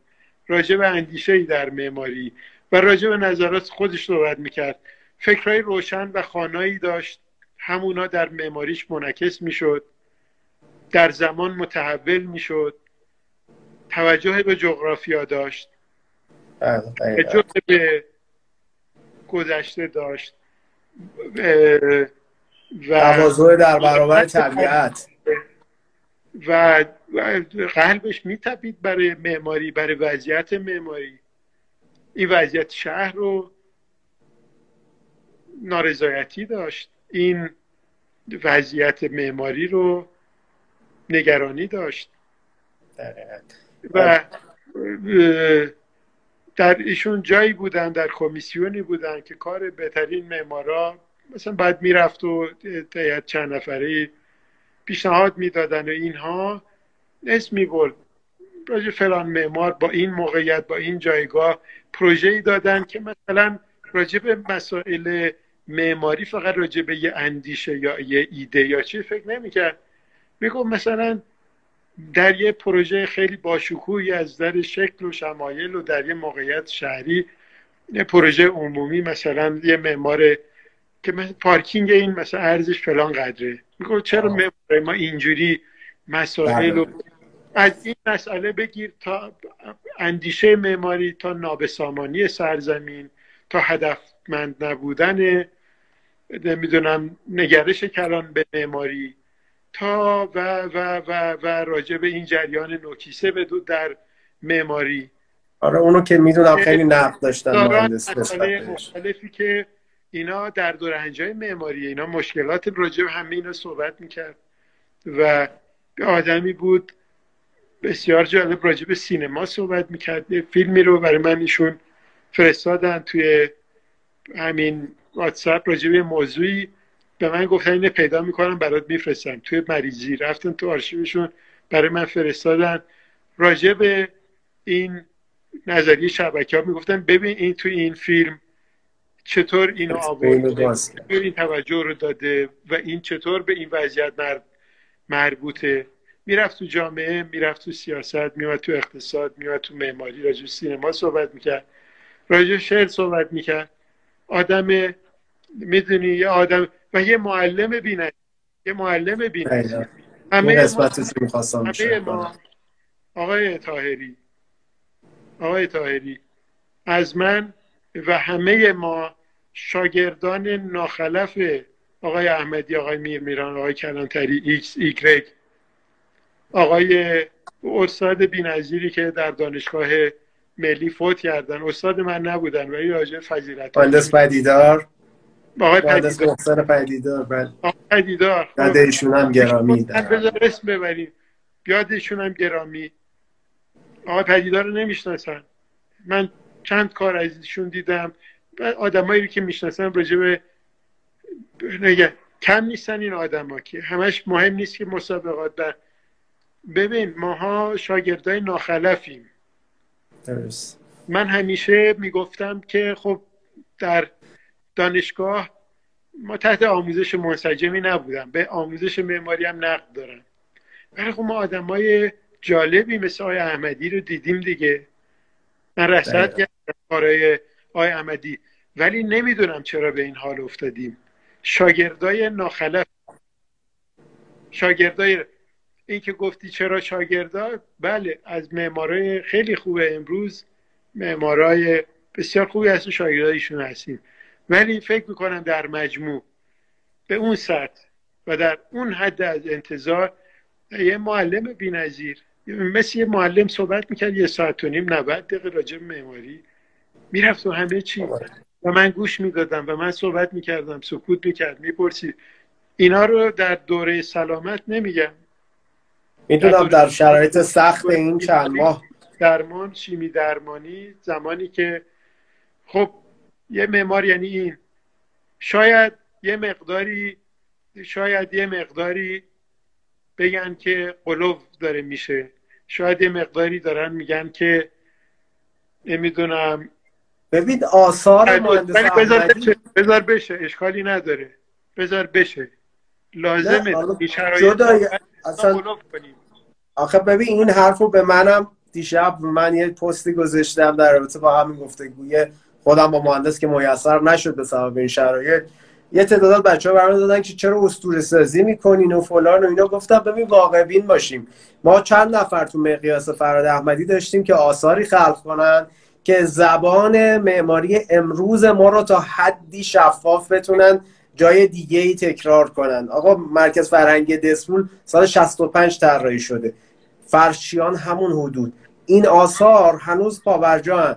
راجع به اندیشه ای در معماری. و راجع به نظرات خودش صحبت می‌کرد. فکرهای روشن و خانایی داشت. همونا در معماریش منعکس می‌شد. در زمان متحول می‌شد. توجه به جغرافیا داشت. بله، توجه به گذشته داشت. و در برابر طبیعت. و قلبش میتپید برای معماری برای وضعیت معماری. این وضعیت شهر رو نارضایتی داشت. این وضعیت معماری رو نگرانی داشت. و در ایشون جایی بودن در کمیسیونی بودن که کار بهترین معمارا مثلا بعد می‌رفت و چند نفری پیشنهاد می‌دادن و اینها اسم می‌برد. راجع فلان معمار با این موقعیت با این جایگاه پروژه ای دادن که مثلا راجع به مسائل معماری فقط راجع به یه اندیشه یا یه ایده یا چی فکر نمی‌کرد. میگم مثلا در یه پروژه خیلی باشکوهی از در شکل و شمایل و در یه موقعیت شهری یه پروژه عمومی مثلا یه معمار که پارکینگ این مثلا ارزش فلان قدره. میگم چرا معمار ما اینجوری مسائل بله. از این مسئله بگیر تا اندیشه معماری تا نابسامانی سرزمین تا هدفمند نبودن نمی‌دونم نگرش کلان به معماری. تا و و و و راجع به این جریان نوکیسه بدو در معماری. آره اونو که می‌دونم خیلی نقد داشتن مختلفی که اینا در دورنجای معماری اینا مشکلات راجع به همه اینا صحبت می‌کرد و آدمی بود بسیار جالب راجع به سینما صحبت می‌کرد. فیلمی رو برای من ایشون فرستادن توی همین واتساپ راجع به موضوعی به من گفتن اینه پیدا می‌کنم برات میفرستم. توی مریضی رفتن تو آرشیوشون برای من فرستادن. راجع به این نظریه شبکه ها می‌گفتن ببین این توی این فیلم چطور اینو آورده این توجه رو داده و این چطور به این وضعیت مربوطه. می‌رفت تو جامعه می‌رفت تو سیاست میومد تو اقتصاد میومد تو معماری راجع سینما صحبت می‌کرد. راجع شعر صحبت می‌کرد. آدم می‌دونی یه آدم و یه معلم بینه یه معلم بینه همه ما همه ما آقای تاهری آقای تاهری از من و همه ما شاگردان ناخلف آقای احمدی آقای میر میران آقای کلانتری ایکس ایگرگ آقای استاد بینظیری که در دانشگاه ملی فوت کردن. استاد من نبودن ولی راجع فضیلت مهندس پدیدار. آقای پدیدار. پدیدار بله آقای پدیدار. یاد ایشون هم گرامی بذار اسم ببریم. یاد ایشون هم گرامی. آقای پدیدار رو نمی‌شناسن. من چند کار از ایشون دیدم. آدمایی که می‌شناسم راجع به نگه کم نیستن این آدما که. همش مهم نیست که مسابقات در ببین ماها شاگردای ناخلفیم. درست. من همیشه می‌گفتم که خب در دانشگاه ما تحت آموزش منسجمی نبودم. به آموزش معماری هم نقد دارم. ولی خب ما آدمای جالبی مثل آقای احمدی رو دیدیم دیگه. من رسد کردم کارای آقای احمدی. ولی نمی‌دونم چرا به این حال افتادیم. شاگردای ناخلف شاگردای این که گفتی چرا شاگردا؟ بله از معمارای خیلی خوبه. امروز معمارای بسیار خوبی هستن شاگردایشون هستیم. ولی فکر می‌کنم در مجموع به اون سطح و در اون حد از انتظار یه معلم بینظیر مثل یه معلم صحبت می‌کرد یه ساعت و نیم 90 دقیقه راجع معماری می‌رفت و همه چی. و من گوش می‌دادم و من صحبت می‌کردم سکوت می‌کرد می‌پرسید. اینا رو در دوره سلامت نمیگم. می‌دونم در شرایط سخت این چند ماه. درمان شیمی درمانی زمانی که خب یه معمار یعنی این. شاید یه مقداری شاید یه مقداری بگن که قلوب داره میشه. شاید یه مقداری دارن میگن که نمی‌دونم. ببین آثار بذار بشه بذار بشه اشکالی نداره. بذار بشه. لازمه. جدای اصلا آخه ببین این حرف رو به منم دیشب من یه پستی گذاشتم در رابطه با همین گفتگوی خودم با مهندس که میسر نشد به سبب این شرایط یه تعداد بچه ها برام دادن که چرا اسطوره سازی می‌کنین و فلان و اینا. گفتم ببین واقع بین باشیم. ما چند نفر تو مقیاس فراد احمدی داشتیم که آثاری خلق کنن که زبان معماری امروز ما رو تا حدی شفاف بتونن جای دیگه ای تکرار کنن. آقا مرکز فرهنگی دسمول سال 65 طراحی شده. فرشیان همون حدود. این آثار هنوز پابرجان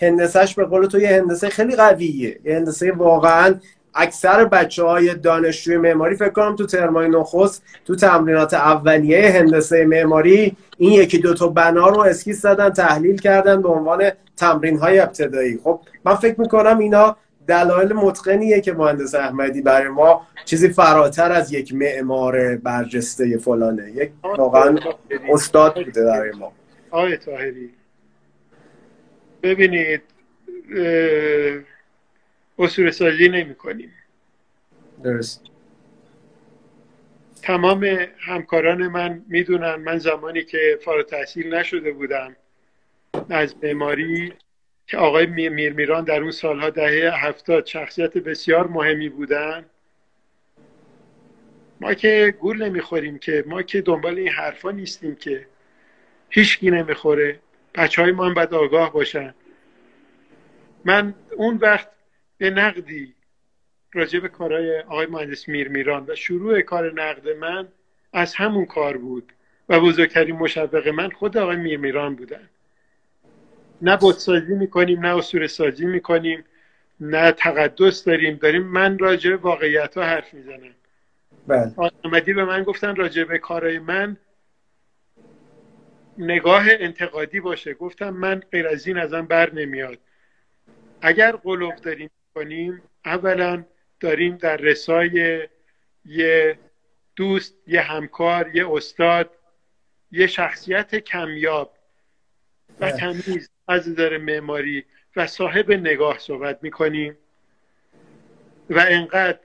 هندسش به قول تو یه هندسه خیلی قویه. یه هندسه واقعا اکثر بچه های دانشجوی معماری فکر کنم تو ترمای نخست تو تمرینات اولیه هندسه معماری این یکی دو تا بنا رو اسکیس زدن تحلیل کردن به عنوان تمرین های ابتدایی. خب من فکر می‌کنم اینا دلایل متقنیه که مهندس احمدی برای ما چیزی فراتر از یک معمار برجسته فلانه. یک واقعا استاد بوده برای ما. آقای تاهری ببینید اصول سازی نمی کنیم. درست. تمام همکاران من می‌دونن من زمانی که فارغ تحصیل نشده بودم از معماری که آقای میر میران در اون سالها دهه هفتاد شخصیت بسیار مهمی بودن. ما که گول نمی‌خوریم که ما که دنبال این حرفا نیستیم که هیچکی نمی‌خوره. بچه های ما هم باید آگاه باشن. من اون وقت به نقدی راجع به کارهای آقای مهندس میر میران و شروع کار نقد من از همون کار بود و بزرگترین مشوق من خود آقای میر میران بودن. نه بودسازی می‌کنیم نه اصول سازی می‌کنیم نه تقدس داریم. داریم من راجع به واقعیت ها حرف می‌زنم. بله. آمدی به من گفتن راجع به کارهای من نگاه انتقادی باشه. گفتم من غیر از این ازم بر نمیاد. اگر قلوب داریم کنیم اولا داریم در رسای یه دوست یه همکار یه استاد یه شخصیت کمیاب و بله. تمیز از نظر معماری و صاحب نگاه صحبت می‌کنیم. و انقدر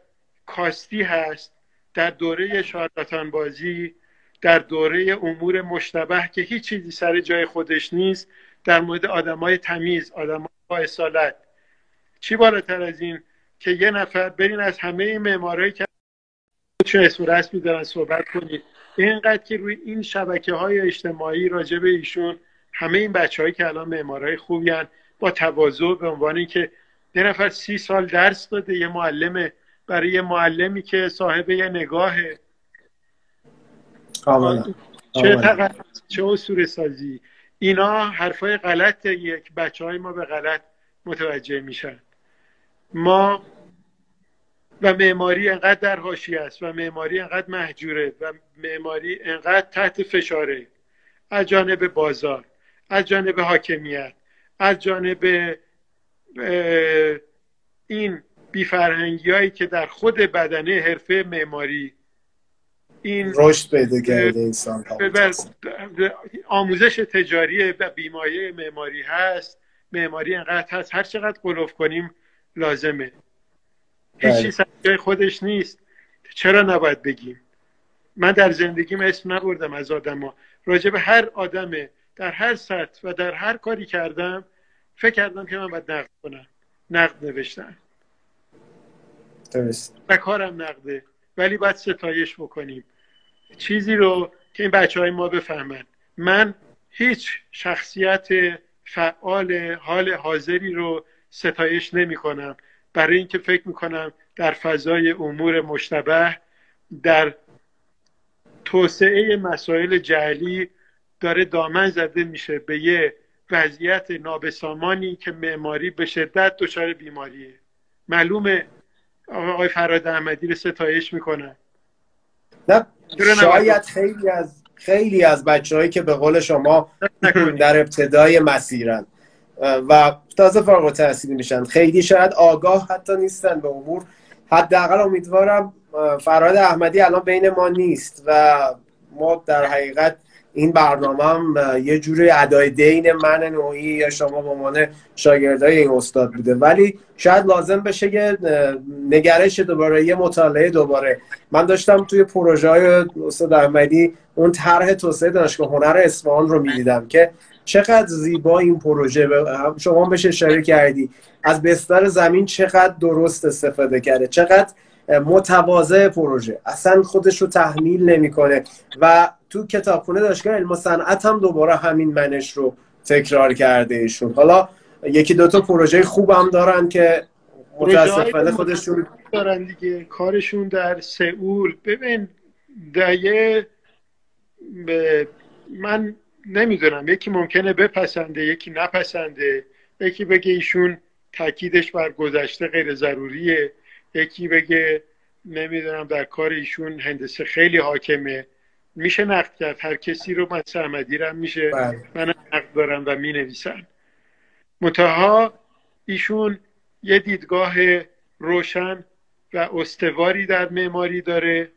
کاستی هست در دوره شارلاتان بازی در دوره امور مشتبه که هیچ چیزی سر جای خودش نیست در مورد آدمای تمیز آدمای با اصالت. چی بالاتر از این؟ که یه نفر برین از همه این معمارایی که چون اسم رسمی دارن صحبت کنید. اینقدر که روی این شبکه های اجتماعی راجع به ایشون همه این بچه که الان معمارای خوبی هن با تواضع به عنوان که یه نفر سی سال درس داده یه معلمه برای یه معلمی که صاحب یه نگاه چه چه اصور سازی؟ اینا حرفای غلط یک بچه های ما به غلط متوجه میشن. ما و معماری انقدر در حاشیه است و معماری انقدر محجوره و معماری انقدر تحت فشاره. از جانب بازار از جانب حاکمیت از جانب این بیفرهنگی هایی که در خود بدنه حرفه معماری این رشد پیدا کرده انسان آموزش تجاری و بیمایه معماری هست. معماری انقدر هست. هر چقدر قلوف کنیم لازمه. هیچ چیز خودش نیست. چرا نباید بگیم؟ من در زندگیم اسم نبردم از آدم ها. راجع به هر آدم در هر سطح و در هر کاری کردم فکر کردم که من باید نقد کنم. نقد نوشتم. درست. و کارم نقده. ولی باید ستایش بکنیم. چیزی رو که این بچه های ما بفهمن. من هیچ شخصیت فعال حال حاضری رو ستایش نمی کنم برای اینکه فکر می کنم در فضای امور مشتبه در توسعه مسائل جعلی داره دامن زده میشه به یه وضعیت نابسامانی که معماری به شدت دچار بیماریه. معلومه آقای فراد احمدی رو ستایش می‌کنن نه شاید خیلی از خیلی از بچههایی که به قول شما در ابتدای مسیرن. و تازه فارغ التحصیلی میشن. خیلی شاید آگاه حتی نیستن به امور. حداقل امیدوارم فراد احمدی الان بین ما نیست و ما در حقیقت این برنامه هم یه جوری ادای دین من نوعی یا شما به عنوان شاگردای این استاد بوده. ولی شاید لازم بشه یه نگرش دوباره یه مطالعه دوباره. من داشتم توی پروژه های استاد احمدی اون طرح توسعه دانشگاه هنر اصفهان رو می‌دیدم که چقدر زیبا این پروژه. شما بشه اشاره کردی. از بستر زمین چقدر درست استفاده کرده. چقدر متواضع پروژه. اصلا خودش رو تحمیل نمی‌کنه. و تو کتابخونه داشتگاه علم و صنعت هم دوباره همین منش رو تکرار کرده ایشون. حالا یکی دوتا پروژه خوب هم دارن که متاسفانه خودشون دارن دیگه. کارشون در سئول. ببین یه من نمی‌دونم. یکی ممکنه بپسنده یکی نپسنده. یکی بگه ایشون تاکیدش بر گذشته غیر ضروریه. یکی بگه نمی‌دونم در کار ایشون هندسه خیلی حاکمه. میشه نقد کرد. هر کسی رو من سرمدی میشه. بله. من نقد دارم و می نویسن منتها ایشون یه دیدگاه روشن و استواری در معماری داره.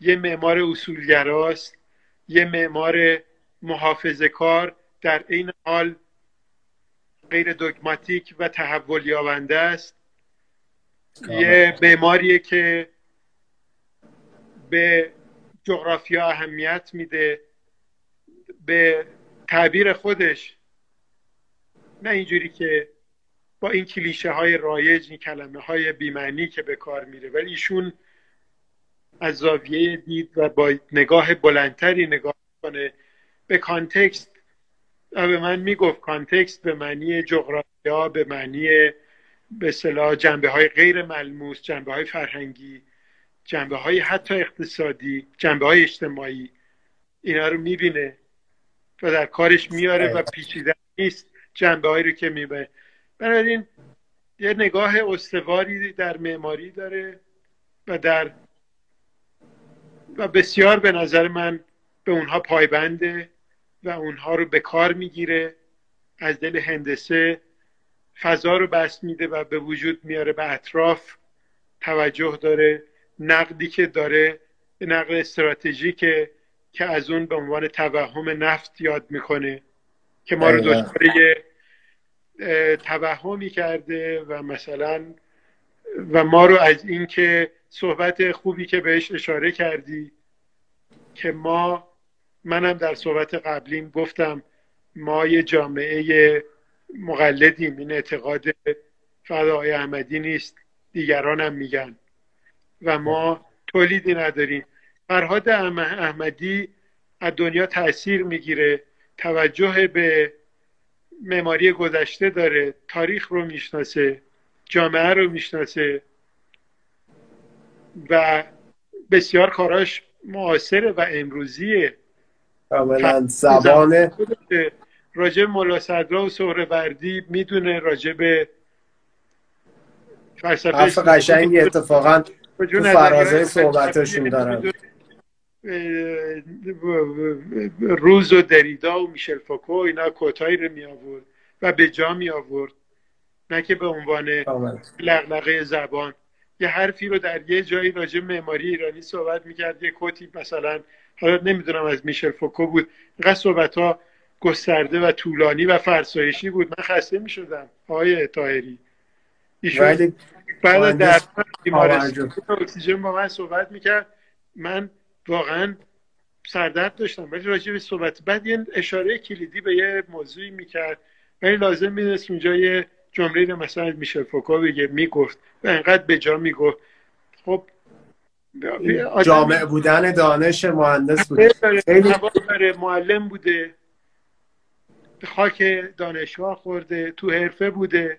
یه معمار اصولگراست. یه معمار محافظه کار در این حال غیر دگماتیک و تحول یابنده است. یه معماریه که به جغرافیا اهمیت میده به تعبیر خودش. نه اینجوری که با این کلیشه های رایج این کلمه های بیمعنی که به کار میره ولی ایشون از زاویه دید و با نگاه بلندتری نگاه کنه به context. به من می‌گفت context به معنی جغرافیا به معنی به صلاح جنبه های غیر ملموس جنبه های فرهنگی جنبه های حتی اقتصادی جنبه های اجتماعی اینا رو می‌بینه و در کارش میاره و پیچیده نیست جنبه هایی رو که می‌بینه. بنابراین یه نگاه استواری در معماری داره و در و بسیار به نظر من به اونها پایبنده و اونها رو به کار می‌گیره. از دل هندسه فضا رو بست میده و به وجود میاره به اطراف توجه داره. نقدی که داره نقد استراتژیک که از اون به عنوان توهم نفت یاد می‌کنه که ما رو دچار توهمی کرده و مثلا و ما رو از اینکه صحبت خوبی که بهش اشاره کردی که ما منم در صحبت قبلیم گفتم ما یه جامعه مقلدیم. این اعتقاد فقط آقای احمدی نیست. دیگران هم میگن. و ما تولیدی نداریم. فرهاد احمدی از دنیا تاثیر می‌گیره. توجه به معماری گذشته داره. تاریخ رو می‌شناسه. جامعه رو می‌شناسه. و بسیار کاراش معاصره و امروزیه. کاملا زبان راجب ملا صدرا و سهروردی می‌دونه راجب فلسفه حرف قشنگی اتفاقا تو فرازه صحبتشون دارن روز و دریدا و میشل فوکو اینا کوتاهی رو می آورد و به جا می آورد نه که به عنوان لغلقه زبان. یه حرفی رو در یه جایی راجع معماری ایرانی صحبت می‌کرد. یه کوتی مثلا حالا نمی‌دونم از میشل فوکو بود. اینقدر صحبت ها گسترده و طولانی و فرسایشی بود. من خسته می‌شدم. آقای تاهری ایشون بعد در بیمارستان اکسیژن با من صحبت می‌کرد. من واقعا سردرد داشتم. ولی راجع به صحبت بعد یه اشاره کلیدی به یه موضوعی می‌کرد. ولی لازم می‌دونست اونجا یه جمله رو مثلا میشل فوکو بگه می‌گفت و انقدر به جا می‌گفت. خب جامع بودن دانش مهندس بوده خیلی معلم بوده. خاک دانشگاه خورده تو حرفه بوده.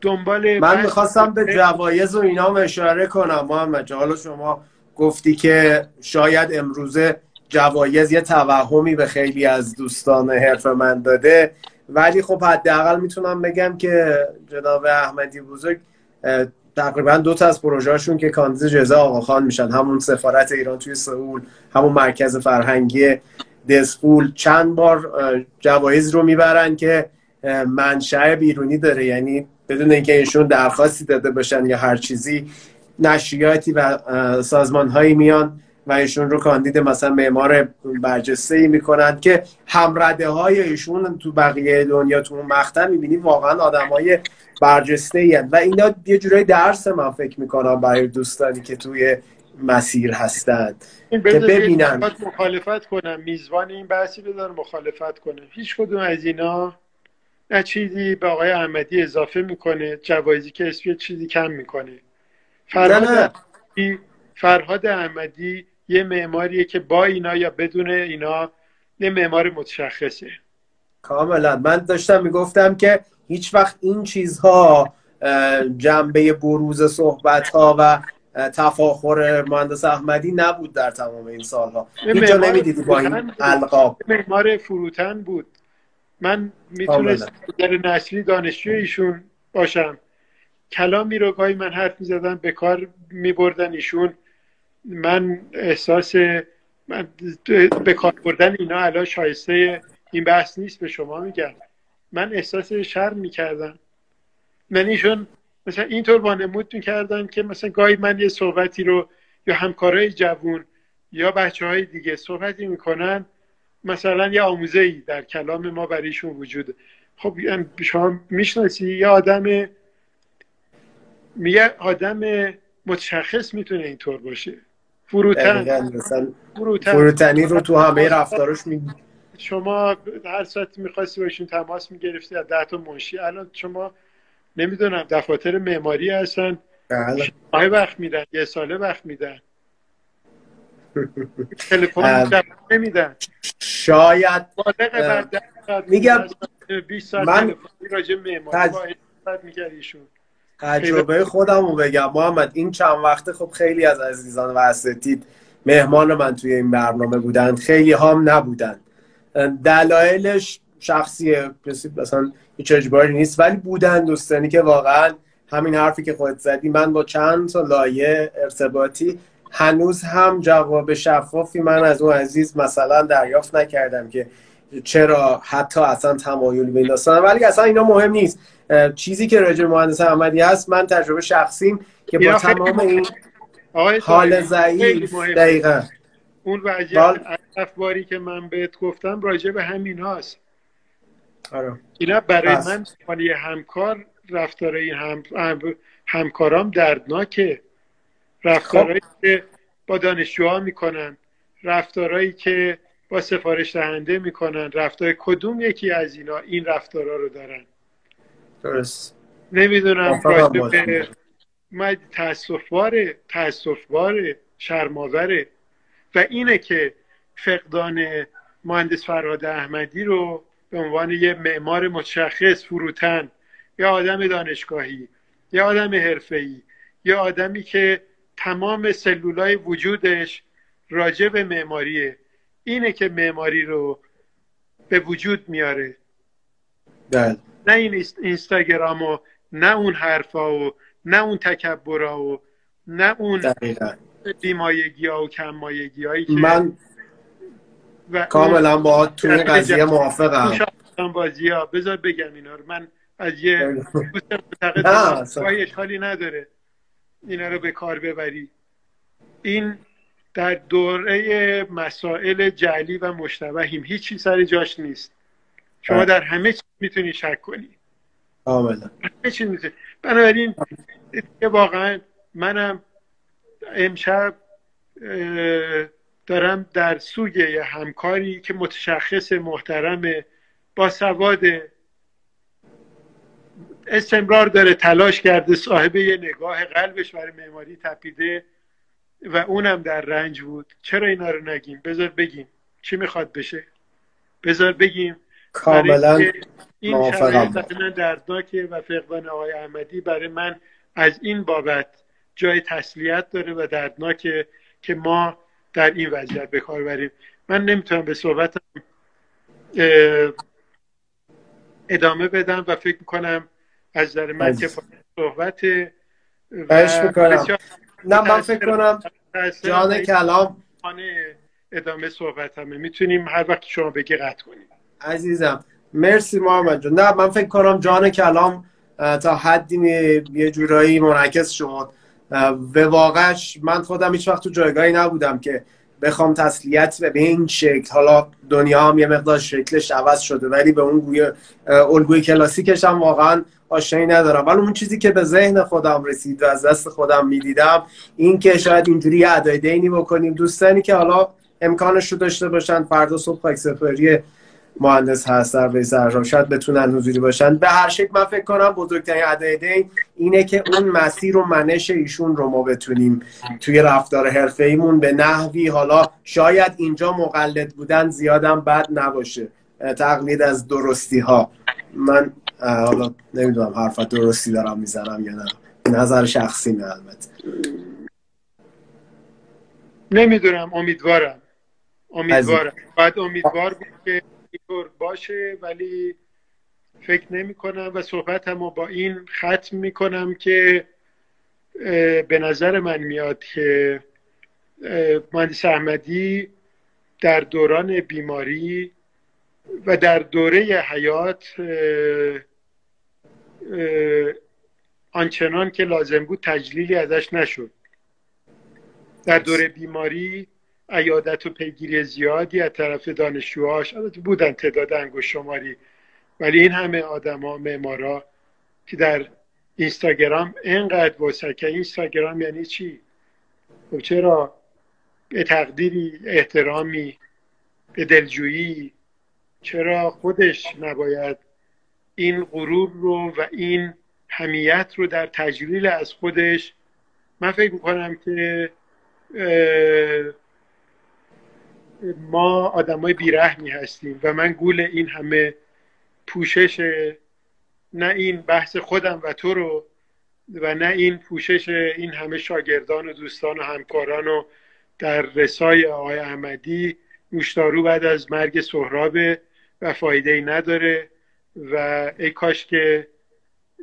دنبال من می‌خواستم به جوایز و اینا اشاره کنم محمد حالا شما گفتی که شاید امروزه جوایز یه توهمی به خیلی از دوستان حرف من داده. ولی خب حداقل می‌تونم بگم که جناب احمدی بزرگ تقریبا دو تا از پروژهشون که کاندید جزا آقاخان میشن. همون سفارت ایران توی سئول همون مرکز فرهنگی دسپول چند بار جوایز رو می‌برن که منشأ بیرونی داره. یعنی بدون اینکه ایشون درخواستی داده باشن یا هر چیزی نشریاتی و سازمان هایی میان و ایشون رو کاندید مثلا معمار برجسته ای می‌کنند که همرده های ایشون تو بقیه دنیا تو اون مقطع می‌بینی واقعا آدم های برجسته ای و اینا یه جورای درس من فکر می‌کنم برای دوستانی که توی مسیر هستند که ببینن. مخالفت کنم. میزبان این بحثی رو مخالفت کنم. هیچ کدوم از اینا نه چیزی به آقای احمدی اضافه می‌کنه جوایزی که اسمی چیزی کم می‌کنه. فرهاد فرهاد احمدی یه معماریه که با اینا یا بدون اینا یه معمار متشخصه. کاملا. من داشتم می‌گفتم که هیچ وقت این چیزها جنبه بروز صحبت ها و تفاخر مهندس احمدی نبود در تمام این سالها. اینجا نمی‌دیدی با این القاب. معمار فروتن بود. من می‌تونست در نسلی دانشجو ایشون باشم. کلامی رو گاهی من حرف می‌زدم به کار میبردن ایشون. من احساس من به کار بردن اینا الان شایسته این بحث نیست به شما میگم. من احساس شرم می‌کردم. من ایشون مثلا اینطور وانمود می‌کردن که مثلا گاهی من یه صحبتی رو یا همکارای جوون یا بچه های دیگه صحبتی می‌کنن مثلا یه آموزه ای در کلام ما برایشون وجود. خب یعنی شما می‌شناسی یه آدم یه آدم متشخص می‌تونه اینطور باشه. فروتن. فروتنی رو تو همه رفتارش می شما هر ساعت می‌خواستی باشین تماس می‌گرفتی از ده تا منشی. الان شما نمی‌دونم دفاتر معماری هستن. بله. وقت میدن یه ساله وقت میدن. [LAUGHS] تلفن نمیدن. شاید میگم من تجربه خودم رو بگم. محمد این چند وقته خب خیلی از عزیزان و اساتید مهمان من توی این برنامه بودن. خیلی هم نبودن. دلایلش شخصیه مثلا هیچ اجباری نیست. ولی بودن دوستانی که واقعا همین حرفی که خودت زدی من با چند تا لایه ارتباطی هنوز هم جواب شفافی من از اون عزیز مثلا دریافت نکردم که چرا حتی اصلا تمایلی به این ولی اصلا اینا مهم نیست. چیزی که راجع مهندس احمدی هست من تجربه شخصیم که با تمام این حال ضعیف. دقیقا. اون وضعیت افباری که من بهت گفتم راجع به همین هاست. آره. اینا برای من من همکار رفتار این هم... همکارام دردناکه. رفتارهایی خب. که با دانشجوها می‌کنن رفتارهایی که با سفارش دهنده می‌کنن رفتار کدوم یکی از اینا این رفتارا رو دارن؟ درست. نمی‌دونم من تاسفباره تاسفباره شرماوره و اینه که فقدان مهندس فراد احمدی رو به عنوان یه معمار متشخص فروتن یا آدم دانشگاهی یا آدم حرفه‌ای یا آدمی که تمام سلولای وجودش راجع به معماریه. اینه که معماری رو به وجود میاره. بله. نه این اینستاگرام و نه اون حرفا و نه اون تکبرا و نه اون بیمایگی ها و کمایگی هایی که من و کاملا با تو این قضیه موافقم. بازی ها. بذار بگم اینا رو. من از یه دوست معتقد اشکالی نداره. اینا رو به کار ببری. این در دوره مسائل جعلی و مشتبهیم. هیچی سر جاش نیست. شما در همه چیز می‌تونی شک کنی. کاملا. همه چیز می‌تونی. بنابراین واقعا منم امشب دارم در سوی همکاری که متشخص محترم با سواد استمرار داره تلاش کرده صاحب یه نگاه قلبش برای معماری تپیده و اونم در رنج بود. چرا اینا رو نگیم؟ بذار بگیم. چی می‌خواد بشه؟ بذار بگیم. کاملا این شرایط دردناکه و فقدان آقای احمدی برای من از این بابت جای تسلیت داره و دردناکه که ما در این وضعیت به کار بریم. من نمی‌تونم به صحبتم ادامه بدم و فکر می‌کنم از نظر من که صحبت نه من فکر کنم جان کلام ادامه صحبت همه. می‌تونیم هر وقت شما بگی قطع کنیم. عزیزم مرسی محمد جان. نه من فکر کنم جان کلام تا حدی یه جورایی منعکس شد. به واقعش من خودم هیچ وقت تو جایگاهی نبودم که بخوام تسلیت به این شکل. حالا دنیا هم یه مقدار شکلش عوض شده ولی به اون گوی الگوی کلاسیکش هم واقعا آشنایی ندارم. ولی اون چیزی که به ذهن خودم رسید و از دست خودم می‌دیدم این که شاید اینجوری ادای دینی بکنیم. دوستانی که حالا امکانش رو داشته باشن فردا صبح خاک سفری مهندس هست در وی شاید بتونن حضوری باشن. به هر شکل من فکر کنم بزرگترین ادای دین اینه که اون مسیر و منش ایشون رو ما بتونیم توی رفتار حرفه ایمون به نحوی حالا شاید اینجا مقلد بودن زیادم بد نباشه. تقلید از درستی ها من حالا نمی‌دونم حرف درستی دارم می‌زنم یا نه. نظر شخصی نه البته. نمی‌دونم. امیدوارم. امیدوارم. بعد امیدوار بود که اینطور باشه ولی فکر نمی کنم و صحبت هم با این ختم می کنم که به نظر من میاد که مهندس احمدی در دوران بیماری و در دوره حیات آنچنان که لازم بود تجلیلی ازش نشد. در دوره بیماری عیادت و پیگیری زیادی از طرف دانشجوهاش. البته بودن تعداد انگوش شماری. ولی این همه آدما معمارا که در اینستاگرام اینقدر وسکه اینستاگرام یعنی چی؟ خب چرا؟ به تقدیری احترامی به دلجویی. چرا خودش نباید این غرور رو و این همیت رو در تجلیل از خودش؟ من فکر می‌کنم که ما آدمای بیرحمی هستیم و من گول این همه پوشش نه این بحث خودم و تو رو و نه این پوشش این همه شاگردان و دوستان و همکاران و در رسای آقای احمدی نوشدارو بعد از مرگ سهرابه و فایده ای نداره و ای کاش که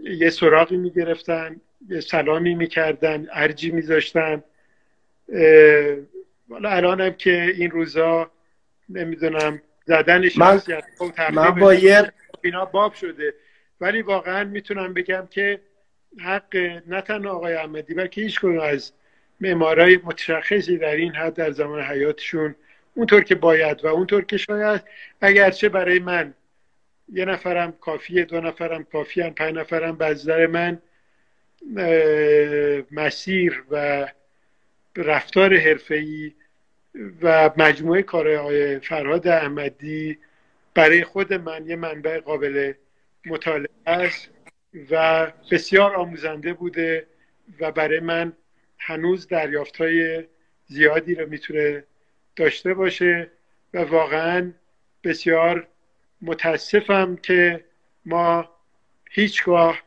یه سراغی می‌گرفتن یه سلامی می‌کردن ارجی میذاشتن حالا الانم که این روزا نمی‌دونم زدن من, من با یه اینا باب شده. ولی واقعا می‌تونم بگم که حق نه تنها آقای احمدی بلکه هیچ از معمارای متشخصی در این حد در زمان حیاتشون اونطور که باید و اونطور که شاید اگرچه برای من یه نفرم کافیه دو نفرم کافیه پنج نفرم به من مسیر و رفتار حرفه‌ای و مجموعه کار آقای فرهاد احمدی برای خود من یه منبع قابل مطالعه است و بسیار آموزنده بوده و برای من هنوز دریافت های زیادی رو می‌تونه داشته باشه و واقعا بسیار متاسفم که ما هیچگاه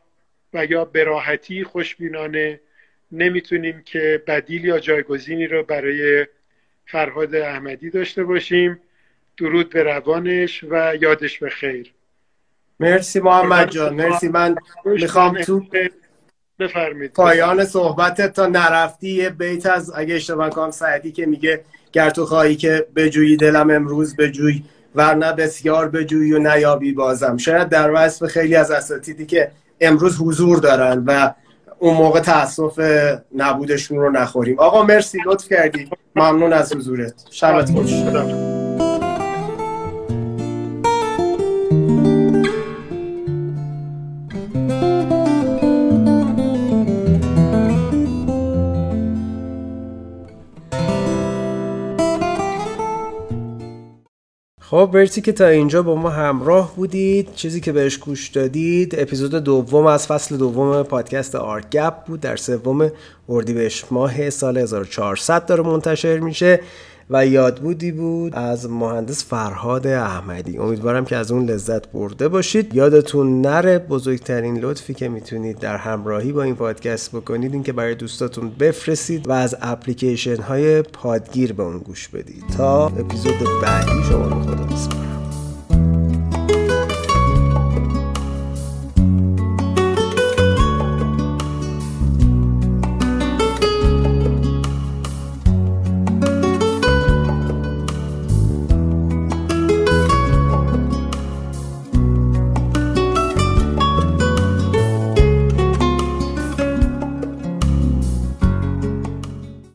و یا براحتی خوشبینانه نمی‌تونیم که بدیل یا جایگزینی رو برای فرهاد احمدی داشته باشیم. درود به روانش و یادش به خیر. مرسی محمد جان. مرسی. من می‌خوام تو بفرمید پایان صحبتت تا نرفتی یه بیت از اگه اشتباه کنم سعدی که میگه گر تو خواهی که بجویی دلم امروز بجوی ورنه بسیار بجویی و نیابی بازم. شاید در وصف خیلی از اساتیدی که امروز حضور دارن و اون موقع تاسف نبودشون رو نخوریم. آقا مرسی لطف کردی. ممنون از حضورت. شبت خوش. خب برسی که تا اینجا با ما همراه بودید. چیزی که بهش گوش دادید اپیزود دوم از فصل دوم پادکست آرگپ بود. در سوم اردیبهشت ماه سال 1400 داره منتشر میشه. و یادبودی بود از مهندس فرهاد احمدی. امیدوارم که از اون لذت برده باشید. یادتون نره بزرگترین لطفی که می‌تونید در همراهی با این پادکست بکنید این که برای دوستاتون بفرستید و از اپلیکیشن های پادگیر به اون گوش بدید. تا اپیزود بعدی شما رو خدا بسپارم